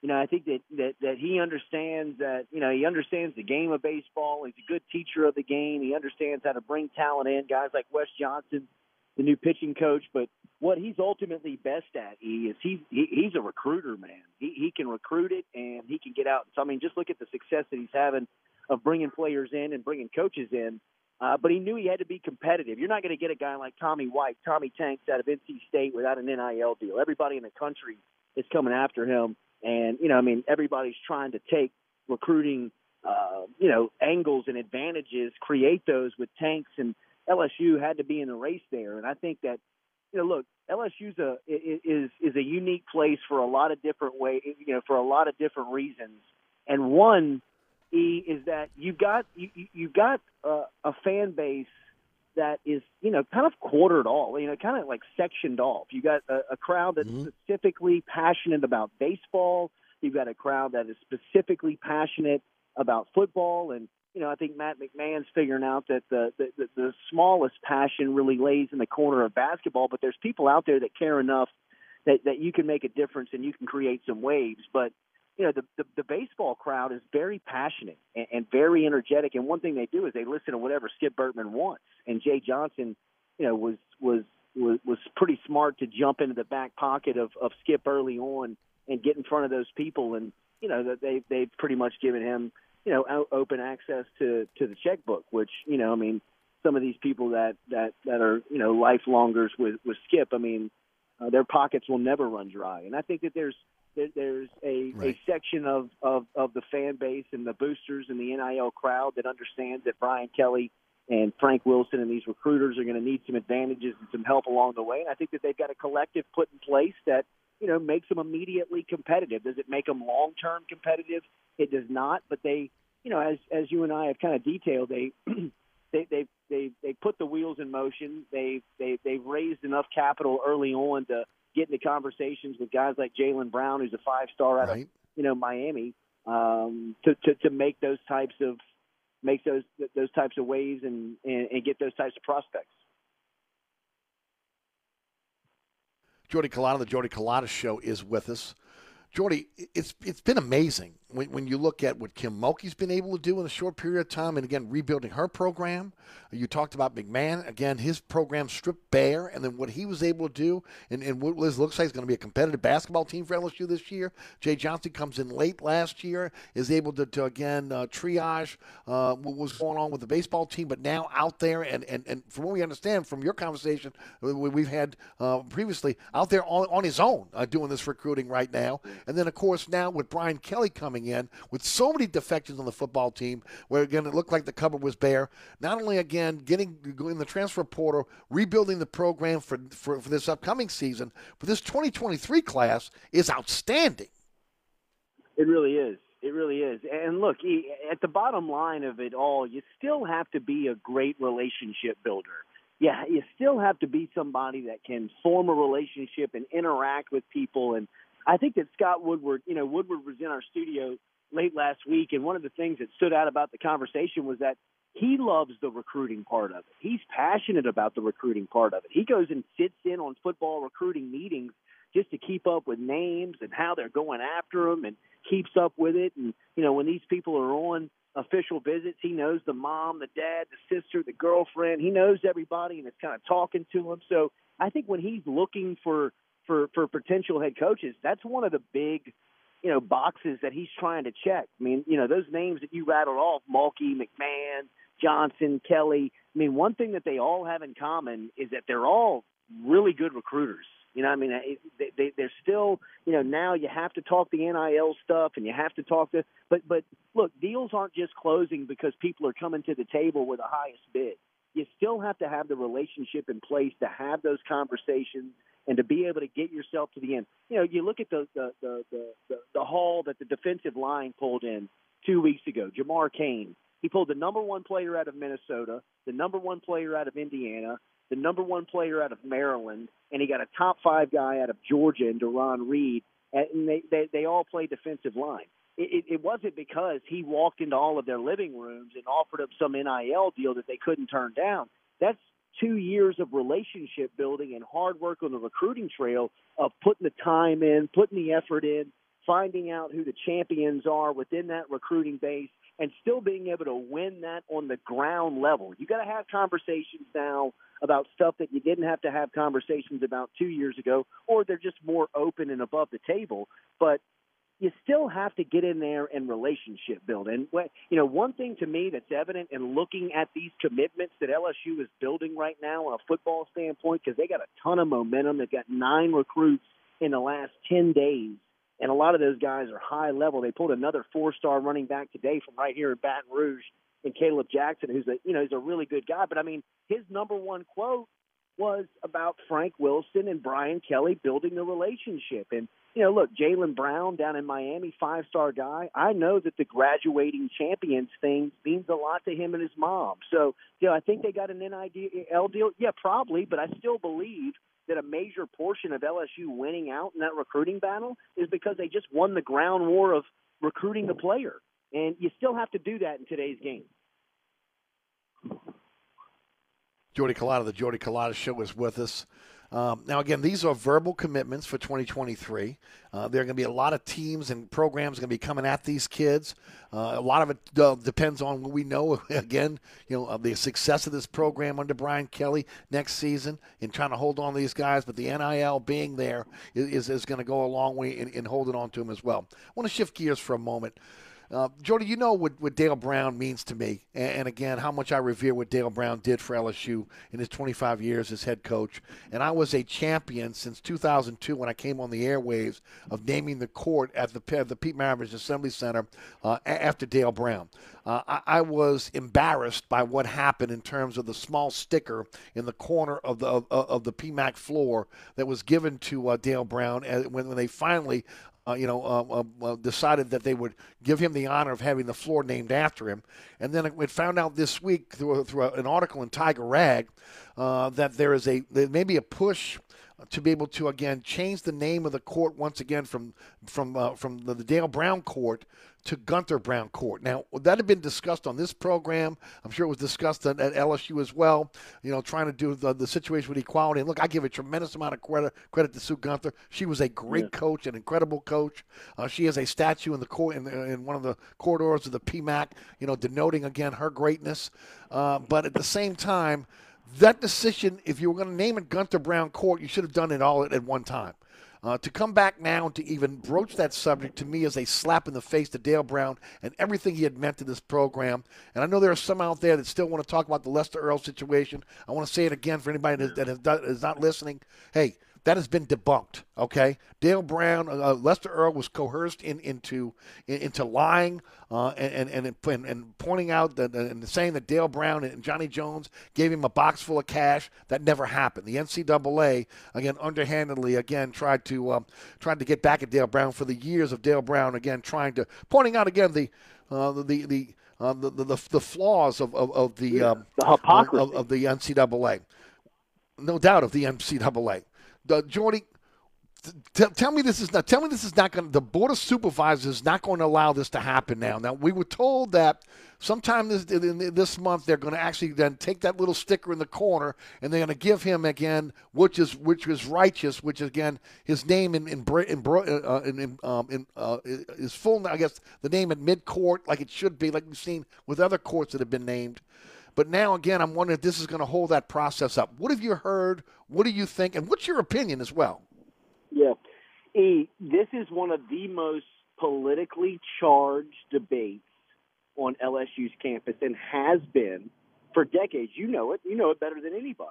You know, I think that, that, that he understands that, you know, he understands the game of baseball. He's a good teacher of the game. He understands how to bring talent in, guys like Wes Johnson, the new pitching coach. But what he's ultimately best at he is he, he he's a recruiter man he he can recruit it and he can get out so i mean just look at the success that he's having of bringing players in and bringing coaches in uh, but he knew he had to be competitive. You're not going to get a guy like tommy white tommy tanks out of nc state without an nil deal. Everybody in the country is coming after him. And you know i mean everybody's trying to take recruiting uh, you know angles and advantages create those with tanks and lsu had to be in the race there. And i think that you know, look, LSU's a is is a unique place for a lot of different way, you know, for a lot of different reasons. And one e is that you've got you you've got a, a fan base that is you know kind of quartered off, you know, kind of like sectioned off. You got a, a crowd that's mm-hmm. specifically passionate about baseball. You've got a crowd that is specifically passionate about football, and you know, I think Matt McMahon's figuring out that the, the the smallest passion really lays in the corner of basketball, but there's people out there that care enough that that you can make a difference and you can create some waves. But you know, the the, the baseball crowd is very passionate and, and very energetic, and one thing they do is they listen to whatever Skip Bertman wants. And Jay Johnson, you know, was was was was pretty smart to jump into the back pocket of of Skip early on and get in front of those people, and you know that they they've pretty much given him you know, open access to to the checkbook, which you know, I mean, some of these people that that that are you know lifelongers with with Skip, I mean, uh, their pockets will never run dry, and I think that there's there, there's a right. a section of, of of the fan base and the boosters and the NIL crowd that understands that Brian Kelly and Frank Wilson and these recruiters are going to need some advantages and some help along the way, and I think that they've got a collective put in place that you know makes them immediately competitive. Does it make them long term competitive? It does not, but they, you know, as as you and I have kind of detailed, they <clears throat> they they they they put the wheels in motion. They they they've raised enough capital early on to get into conversations with guys like Jalen Brown, who's a five star out right. of you know Miami, um, to, to to make those types of make those those types of waves and, and, and get those types of prospects. Jordy Culotta, the Jordy Culotta Show, is with us. Jordy, it's it's been amazing when, when you look at what Kim Mulkey's been able to do in a short period of time, and again rebuilding her program. You talked about McMahon again; his program stripped bare, and then what he was able to do, and, and what Liz looks like is going to be a competitive basketball team for LSU this year. Jay Johnson comes in late last year, is able to, to again uh, triage uh, what was going on with the baseball team, but now out there, and, and, and from what we understand from your conversation we've had uh, previously, out there on, on his own uh, doing this recruiting right now, and then of course now with Brian Kelly coming coming in with so many defections on the football team, where again it looked like the cupboard was bare. Not only again getting in the transfer portal, rebuilding the program for, for, for this upcoming season, but this 2023 class is outstanding. It really is. It really is. And look, at the bottom line of it all, you still have to be a great relationship builder. Yeah, you still have to be somebody that can form a relationship and interact with people and I think that Scott Woodward, you know, Woodward was in our studio late last week, and one of the things that stood out about the conversation was that he loves the recruiting part of it. He's passionate about the recruiting part of it. He goes and sits in on football recruiting meetings just to keep up with names and how they're going after them and keeps up with it. And, you know, when these people are on official visits, he knows the mom, the dad, the sister, the girlfriend. He knows everybody and is kind of talking to them. So I think when he's looking for for for potential head coaches, that's one of the big you know boxes that he's trying to check. I mean, you know those names that you rattled off: Mulkey, McMahon, Johnson, Kelly. I mean, one thing that they all have in common is that they're all really good recruiters. You know, I mean, they, they, they're still, you know, now you have to talk the NIL stuff and you have to talk to, but, but look, deals aren't just closing because people are coming to the table with the highest bid. You still have to have the relationship in place to have those conversations and to be able to get yourself to the end. You know, you look at the, the, the, the, the, the haul that the defensive line pulled in two weeks ago, Jamar Cain. He pulled the number one player out of Minnesota, the number one player out of Indiana, the number one player out of Maryland, and he got a top five guy out of Georgia and Deron Reed, and they they, they all play defensive line. It, it, wasn't because he walked into all of their living rooms and offered them some NIL deal that they couldn't turn down. That's two years of relationship building and hard work on the recruiting trail of putting the time in, putting the effort in, finding out who the champions are within that recruiting base, and still being able to win that on the ground level. You got to have conversations now about stuff that you didn't have to have conversations about two years ago, or they're just more open and above the table. But you still have to get in there and relationship build. And what you know, one thing to me that's evident in looking at these commitments that LSU is building right now on a football standpoint, because they got a ton of momentum. They've got nine recruits in the last ten days, and a lot of those guys are high level. They pulled another four-star running back today from right here in Baton Rouge, and Caleb Jackson, who's a you know he's a really good guy. But I mean, his number one quote was about Frank Wilson and Brian Kelly building the relationship. And, you know, look, Jalen Brown down in Miami, five star guy. I know that the graduating champions thing means a lot to him and his mom. So, you know, I think they got an NIL deal. Yeah, probably, but I still believe that a major portion of LSU winning out in that recruiting battle is because they just won the ground war of recruiting the player. And you still have to do that in today's game. Jordy Culotta, the Jordy Culotta Show, is with us. Um, now, again, these are verbal commitments for 2023. Uh, there are going to be a lot of teams and programs going to be coming at these kids. Uh, a lot of it uh, depends on what we know. <laughs> Again, you know, of the success of this program under Brian Kelly next season in trying to hold on to these guys. But the NIL being there is, is going to go a long way in, in holding on to them as well. I want to shift gears for a moment. Uh, Jody, you know what, what Dale Brown means to me, and, and, again, how much I revere what Dale Brown did for LSU in his 25 years as head coach. And I was a champion since 2002 when I came on the airwaves of naming the court at the, at the Pete Maravich Assembly Center uh, after Dale Brown. Uh, I, I, was embarrassed by what happened in terms of the small sticker in the corner of the of, of the PMAC floor that was given to uh, Dale Brown when, when they finally uh, you know, uh, decided that they would give him the honor of having the floor named after him. And then it found out this week through, through an article in Tiger Rag uh, that there is a there may be a push to be able to again change the name of the court once again from from uh, from the Dale Brown Court to Gunter Brown Court. Now that had been discussed on this program. I'm sure it was discussed at, at LSU as well. You know, trying to do the, the situation with equality. And look, I give a tremendous amount of credit credit to Sue Gunter. She was a great yeah. coach, an incredible coach. Uh, she has a statue in the court in, in, one of the corridors of the PMAC. You know, denoting again her greatness. Uh, but at the same time that decision, if you were going to name it Gunter Brown Court, you should have done it all at, at one time. Uh, to come back now and to even broach that subject to me is a slap in the face to Dale Brown and everything he had meant to this program. And I know there are some out there that still want to talk about the Lester Earl situation. I want to say it again for anybody that, that is, that is not listening. Hey, that has been debunked. Okay, Dale Brown, uh, Lester Earl was coerced in, into in, into lying uh, and, and, and and pointing out that and saying that Dale Brown and Johnny Jones gave him a box full of cash. That never happened. The NCAA again underhandedly again tried to um, tried to get back at Dale Brown for the years of Dale Brown again trying to pointing out again the uh, the the uh, the, the, the flaws of, of, of the, um, the hypocrisy of, of the NCAA. No doubt of the NCAA the Jordy, t- tell me this is not. Tell me this is not going. The board of supervisors is not going to allow this to happen now. Now we were told that sometime this this month they're going to actually then take that little sticker in the corner and they're going to give him again, which is which is righteous, which is again his name in in in, uh, in, um, in uh, his full. I guess the name in mid court like it should be, like we've seen with other courts that have been named. But now, again, I'm wondering if this is going to hold that process up. What have you heard? What do you think? And what's your opinion as well? Yeah. E, this is one of the most politically charged debates on LSU's campus and has been for decades. You know it. You know it better than anybody.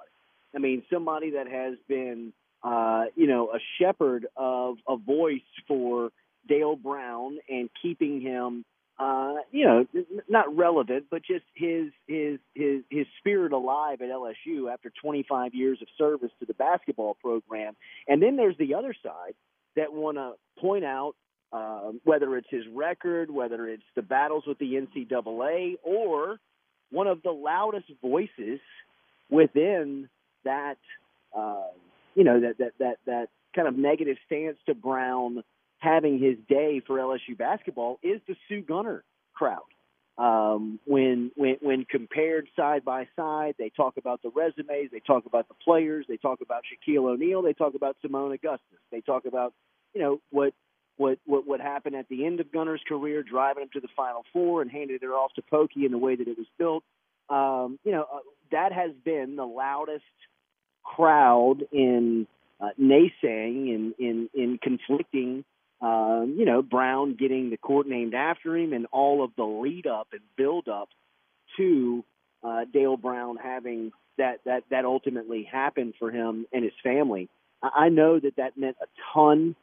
I mean, somebody that has been, uh, you know, a shepherd of a voice for Dale Brown and keeping him, uh, you know, not relevant, but just his his his his spirit alive at LSU after 25 years of service to the basketball program. And then there's the other side that want to point out uh, whether it's his record, whether it's the battles with the NCAA, or one of the loudest voices within that, uh, you know, that, that that that kind of negative stance to Brown having his day for LSU basketball is the Sue Gunter crowd. Um, when when when compared side by side, they talk about the resumes, they talk about the players, they talk about Shaquille O'Neal, they talk about Seimone Augustus, they talk about you know what what what what happened at the end of Gunter's career, driving him to the Final Four and handed it off to Pokey in the way that it was built. Um, you know uh, that has been the loudest crowd in uh, naysaying and in, in conflicting. Um, you know, Brown getting the court named after him, and all of the lead up and build up to uh, Dale Brown having that that that ultimately happened for him and his family. I, I know that that meant a ton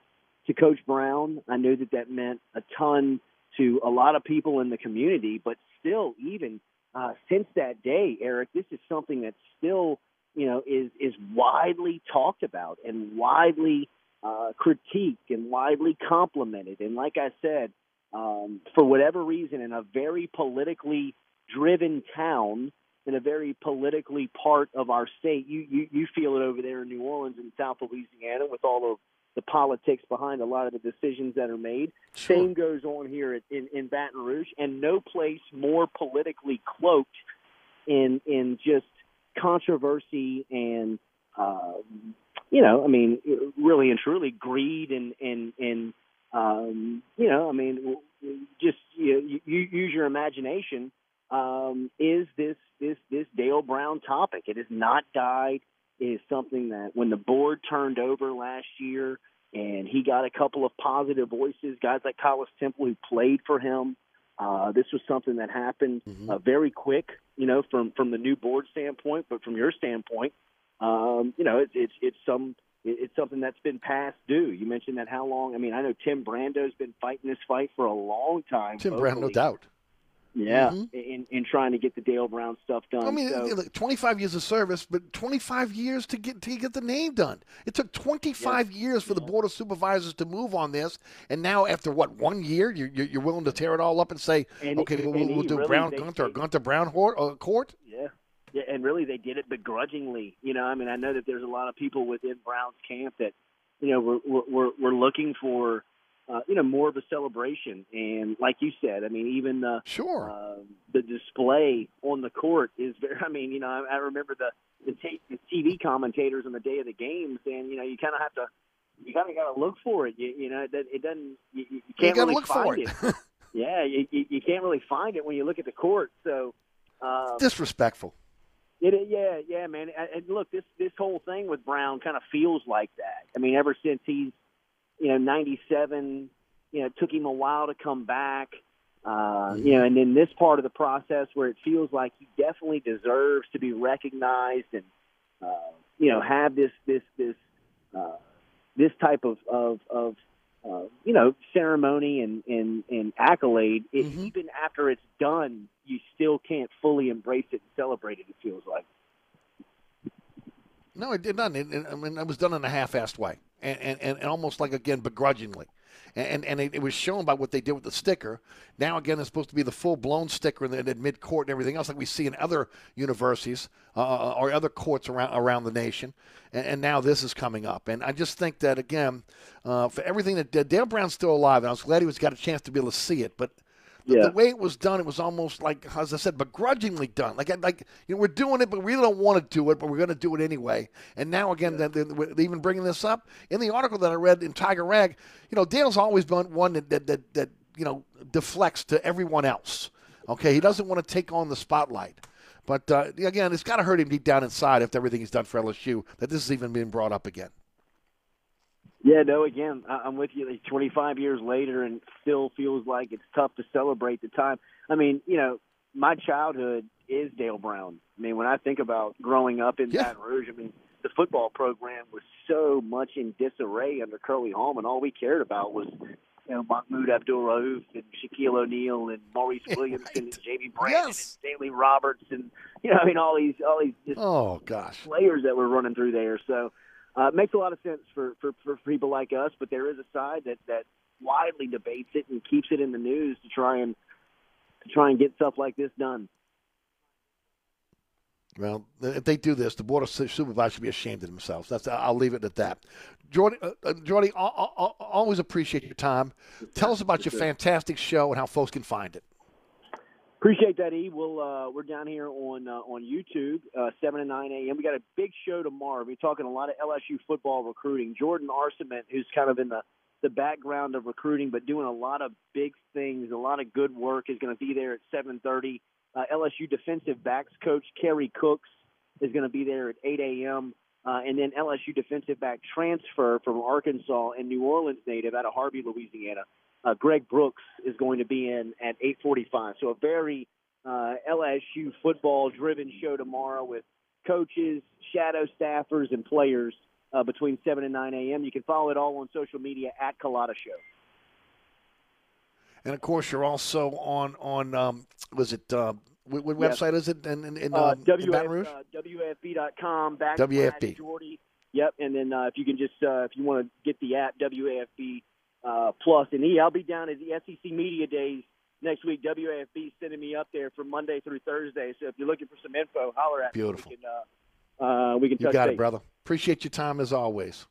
to Coach Brown. I knew that that meant a ton to a lot of people in the community, but still, even uh, since that day, Eric, this is something that still, you know, is is widely talked about and widely uh, critiqued and widely complimented. And like I said, um, for whatever reason, in a very politically driven town, in a very politically part of our state, you you, you feel it over there in New Orleans and South Louisiana with all of the politics behind a lot of the decisions that are made. Same goes on here at, in, in Baton Rouge, and no place more politically cloaked in in just controversy and uh, you know, I mean, really and truly greed and and and um, you know, I mean, just you, you use your imagination. Um, is this this this Dale Brown topic? It has not died. It is something that when the board turned over last year and he got a couple of positive voices, guys like Collis Temple who played for him. Uh, this was something that happened uh, very quick, you know, from from the new board standpoint, but from your standpoint, um, you know, it's it's it's some it's something that's been past due. You mentioned that how long? I mean, I know Tim Brando's been fighting this fight for a long time. Tim Brown, no doubt. Yeah, Mhm. in in trying to get the Dale Brown stuff done. I mean, so, 25 years of service, but 25 years to get to get the name done. It took 25 years for the board of supervisors to move on this, and now after what one year, you're you're you're willing to tear it all up and say, And- okay, we'll, and we'll do really- Brown they- Gunter, they- Gunter Brown uh, Court. Yeah. Yeah, and really they did it begrudgingly. You know, I mean, I know that there's a lot of people within Brown's camp that, you know, we're we're we're looking for, uh, you know, more of a celebration. And like you said, I mean, even the sure uh, the display on the court is very. <laughs> I mean, you know, I, I remember the the, t- the TV commentators on the day of the game saying, you know, you kind of have to. You kind of got to look for it. You, you know, it, it doesn't. You, you can't gotta really look for find it. <laughs> yeah, you, you, you can't really find it when you look at the court. So, um, Disrespectful. It, yeah, yeah, man. And look, this this whole thing with Brown kind of feels like that. I mean, ever since he's, you know, '97, you know, it took him a while to come back. Uh, you know, and then this part of the process where it feels like he definitely deserves to be recognized and, uh, you know, have this this this uh, this type of of, of uh, you know ceremony and and, and accolade. It, Even after it's done, you still can't fully embrace it and celebrate it. It feels like. No, it did not. It, it- I mean, it was done in a half-assed way, and, and, and almost like again begrudgingly, and and, it, it was shown by what they did with the sticker. Now again, it's supposed to be the full-blown sticker in, in mid-court and everything else, like we see in other universities uh, or other courts around around the nation. And, and now this is coming up, and I just think that again, uh, for everything that Dale Brown's still alive, and I was glad he was got a chance to be able to see it, but Yeah. the way it was done, it was almost like, as I said, begrudgingly done. Like, like you know, we're doing it, but we really don't want to do it, but we're going to do it anyway. And now again, they're, they're even bringing this up in the article that I read in Tiger Rag. You know, Dale's always been one that that, that, that you know deflects to everyone else. Okay, he doesn't want to take on the spotlight. But uh, again, it's got to hurt him deep down inside after everything he's done for LSU that this has even been brought up again. Yeah, no. Again, I- I'm with you. Like 25 years later, and still feels like it's tough to celebrate the time. I mean, you know, my childhood is Dale Brown. I mean, when I think about growing up in Baton Rouge, I mean, the football program was so much in disarray under Curley Hallman. All we cared about was, you know, Mahmoud Abdul Rauf and Shaquille O'Neal and Maurice <laughs> Williamson and Jamie Brandon and Stanley Roberts and you know, I mean, all these all these just Oh gosh. players that were running through there. So uh, it makes a lot of sense for, for, for people like us, but there is a side that, that widely debates it and keeps it in the news to try and to try and get stuff like this done. Well, if they do this, the board of supervisors should be ashamed of themselves. That's I'll leave it at that. Jordy, uh, uh, Jordy, always appreciate your time. Tell us about your fantastic show and how folks can find it. Appreciate that, E. We'll uh, we're down here on uh, on YouTube, uh, seven to nine a.m. We got a big show tomorrow. We're talking a lot of LSU football recruiting. Jordan Arcement, who's kind of in the the background of recruiting, but doing a lot of big things, a lot of good work, is going to be there at seven thirty. Uh, LSU defensive backs coach Kerry Cooks is going to be there at eight a.m. Uh, and then LSU defensive back transfer from Arkansas and New Orleans native out of Harvey, Louisiana. Uh, Greg Brooks is going to be in at 8:45. So a very uh, LSU football-driven show tomorrow with coaches, shadow staffers, and players uh, between 7 and 9 a.m. You can follow it all on social media at Culotta Show. And of course, you're also on on um, was it uh, what, what Yes. website is it in, in, in, uh, um, in Baton Rouge? uh, WAFB.com backslash WAFB. Jordy. Yep, and then uh, if you can just uh, if you want to get the app WAFB uh, Plus and E, I'll be down at the SEC Media Days next week. WAFB sending me up there from Monday through Thursday. So if you're looking for some info, holler at Beautiful. me. We can, uh, uh, we can You got base. it, brother. Appreciate your time as always.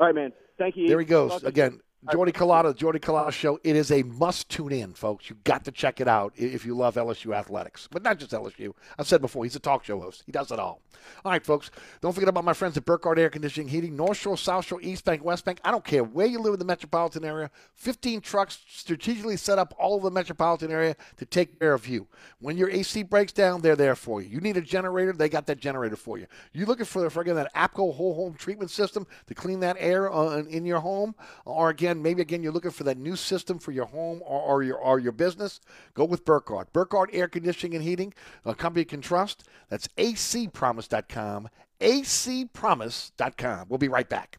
All right, man. Thank you. There he goes again. Jordy Culotta, Jordy Culotta show. It is a must tune in, folks. You got to check it out if you love LSU athletics, but not just LSU. I've said before, he's a talk show host. He does it all. All right, folks. Don't forget about my friends at Burkhardt Air Conditioning Heating, North Shore, South Shore, East Bank, West Bank. I don't care where you live in the metropolitan area. 15 trucks strategically set up all over the metropolitan area to take care of you. When your AC breaks down, they're there for you. You need a generator, they got that generator for you. You looking for, again, that APCO whole home treatment system to clean that air uh, in your home, or again, maybe again you're looking for that new system for your home or, or your or your business, go with Burkhardt. Burkhardt Air Conditioning and Heating, a company you can trust. That's acpromise.com. acpromise.com. We'll be right back.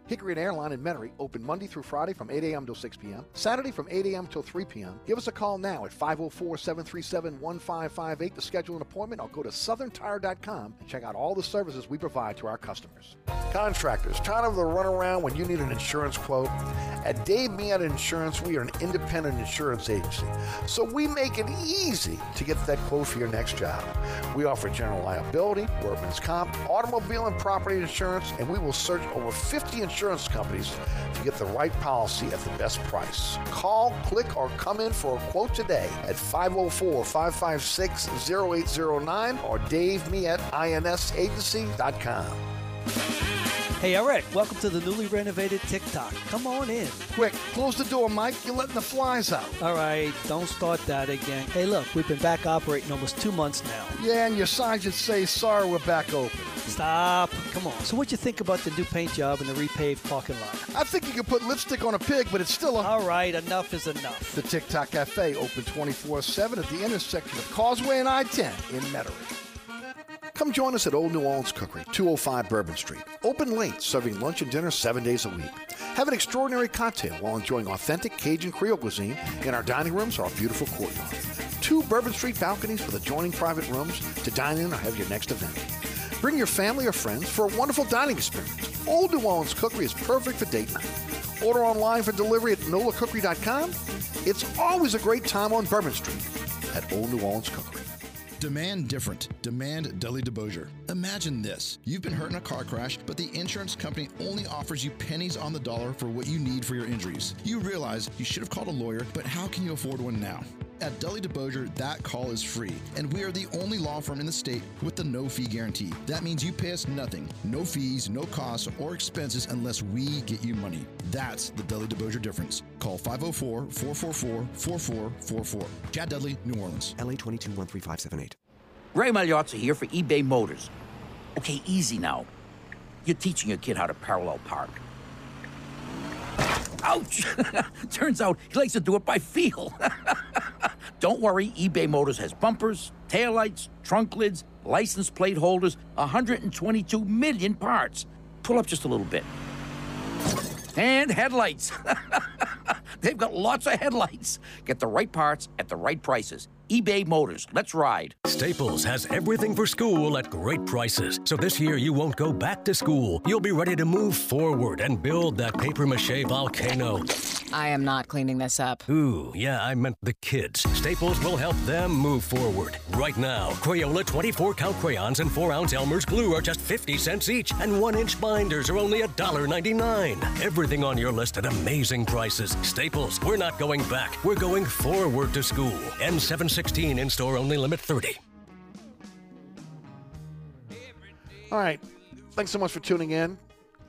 Hickory and Airline in Metairie open Monday through Friday from 8 a.m. till 6 p.m., Saturday from 8 a.m. till 3 p.m. Give us a call now at 504 737 1558 to schedule an appointment or go to southerntire.com and check out all the services we provide to our customers. Contractors, tired of the runaround when you need an insurance quote? At Dave Miata Insurance, we are an independent insurance agency, so we make it easy to get that quote for your next job. We offer general liability, workman's comp, automobile and property insurance, and we will search over 50 insurance companies to get the right policy at the best price. Call, click, or come in for a quote today at 504 556 0809 or Dave me at insagency.com. Hey, Eric, welcome to the newly renovated TikTok. Come on in. Quick, close the door, Mike. You're letting the flies out. All right, don't start that again. Hey, look, we've been back operating almost two months now. Yeah, and your sign should say, sorry, we're back open. Stop. Come on. So, what you think about the new paint job and the repaved parking lot? I think you could put lipstick on a pig, but it's still a. All right, enough is enough. The TikTok Cafe, open 24 7 at the intersection of Causeway and I 10 in Metairie. Come join us at Old New Orleans Cookery, 205 Bourbon Street. Open late, serving lunch and dinner seven days a week. Have an extraordinary cocktail while enjoying authentic Cajun Creole cuisine in our dining rooms or our beautiful courtyard. Two Bourbon Street balconies with adjoining private rooms to dine in or have your next event. Bring your family or friends for a wonderful dining experience. Old New Orleans Cookery is perfect for date night. Order online for delivery at nolacookery.com. It's always a great time on Bourbon Street at Old New Orleans Cookery. Demand different. Demand Dudley DeBosier. Imagine this. You've been hurt in a car crash, but the insurance company only offers you pennies on the dollar for what you need for your injuries. You realize you should have called a lawyer, but how can you afford one now? At Dudley DeBosier, that call is free, and we are the only law firm in the state with the no fee guarantee. That means you pay us nothing, no fees, no costs, or expenses unless we get you money. That's the Dudley DeBosier difference. Call 504 444 4444. Chad Dudley, New Orleans. LA 22-13578. Ray Magliozzi here for eBay Motors. Okay, easy now. You're teaching your kid how to parallel park. Ouch! <laughs> Turns out he likes to do it by feel. <laughs> Don't worry, eBay Motors has bumpers, taillights, trunk lids, license plate holders, 122 million parts. Pull up just a little bit. And headlights. <laughs> They've got lots of headlights. Get the right parts at the right prices. eBay Motors. Let's ride. Staples has everything for school at great prices. So this year you won't go back to school. You'll be ready to move forward and build that paper mache volcano. I am not cleaning this up. Ooh, yeah, I meant the kids. Staples will help them move forward. Right now, Crayola 24 count crayons and 4 ounce Elmer's glue are just 50 cents each, and 1 inch binders are only $1.99. Everything on your list at amazing prices. Staples, we're not going back, we're going forward to school. N716 in store only limit 30. All right. Thanks so much for tuning in.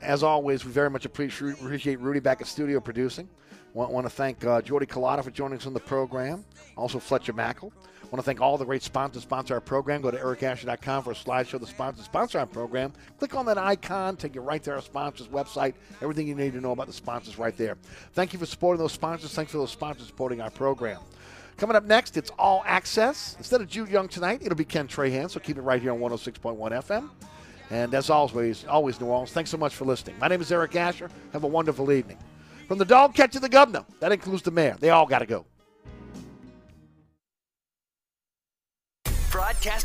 As always, we very much appreciate appreciate Rudy back at studio producing. Want, want to thank uh, Jordy Culotta for joining us on the program. Also, Fletcher Mackel. Want to thank all the great sponsors sponsor our program. Go to ericasher.com for a slideshow of the sponsors sponsor our program. Click on that icon, take you right to our sponsors website. Everything you need to know about the sponsors right there. Thank you for supporting those sponsors. Thanks for those sponsors supporting our program. Coming up next, it's All Access. Instead of Jude Young tonight, it'll be Ken Trahan, so keep it right here on 106.1 FM. And as always, always New Orleans, thanks so much for listening. My name is Eric Asher. Have a wonderful evening. From the dog catch to the governor, that includes the mayor. They all got to go. Broadcast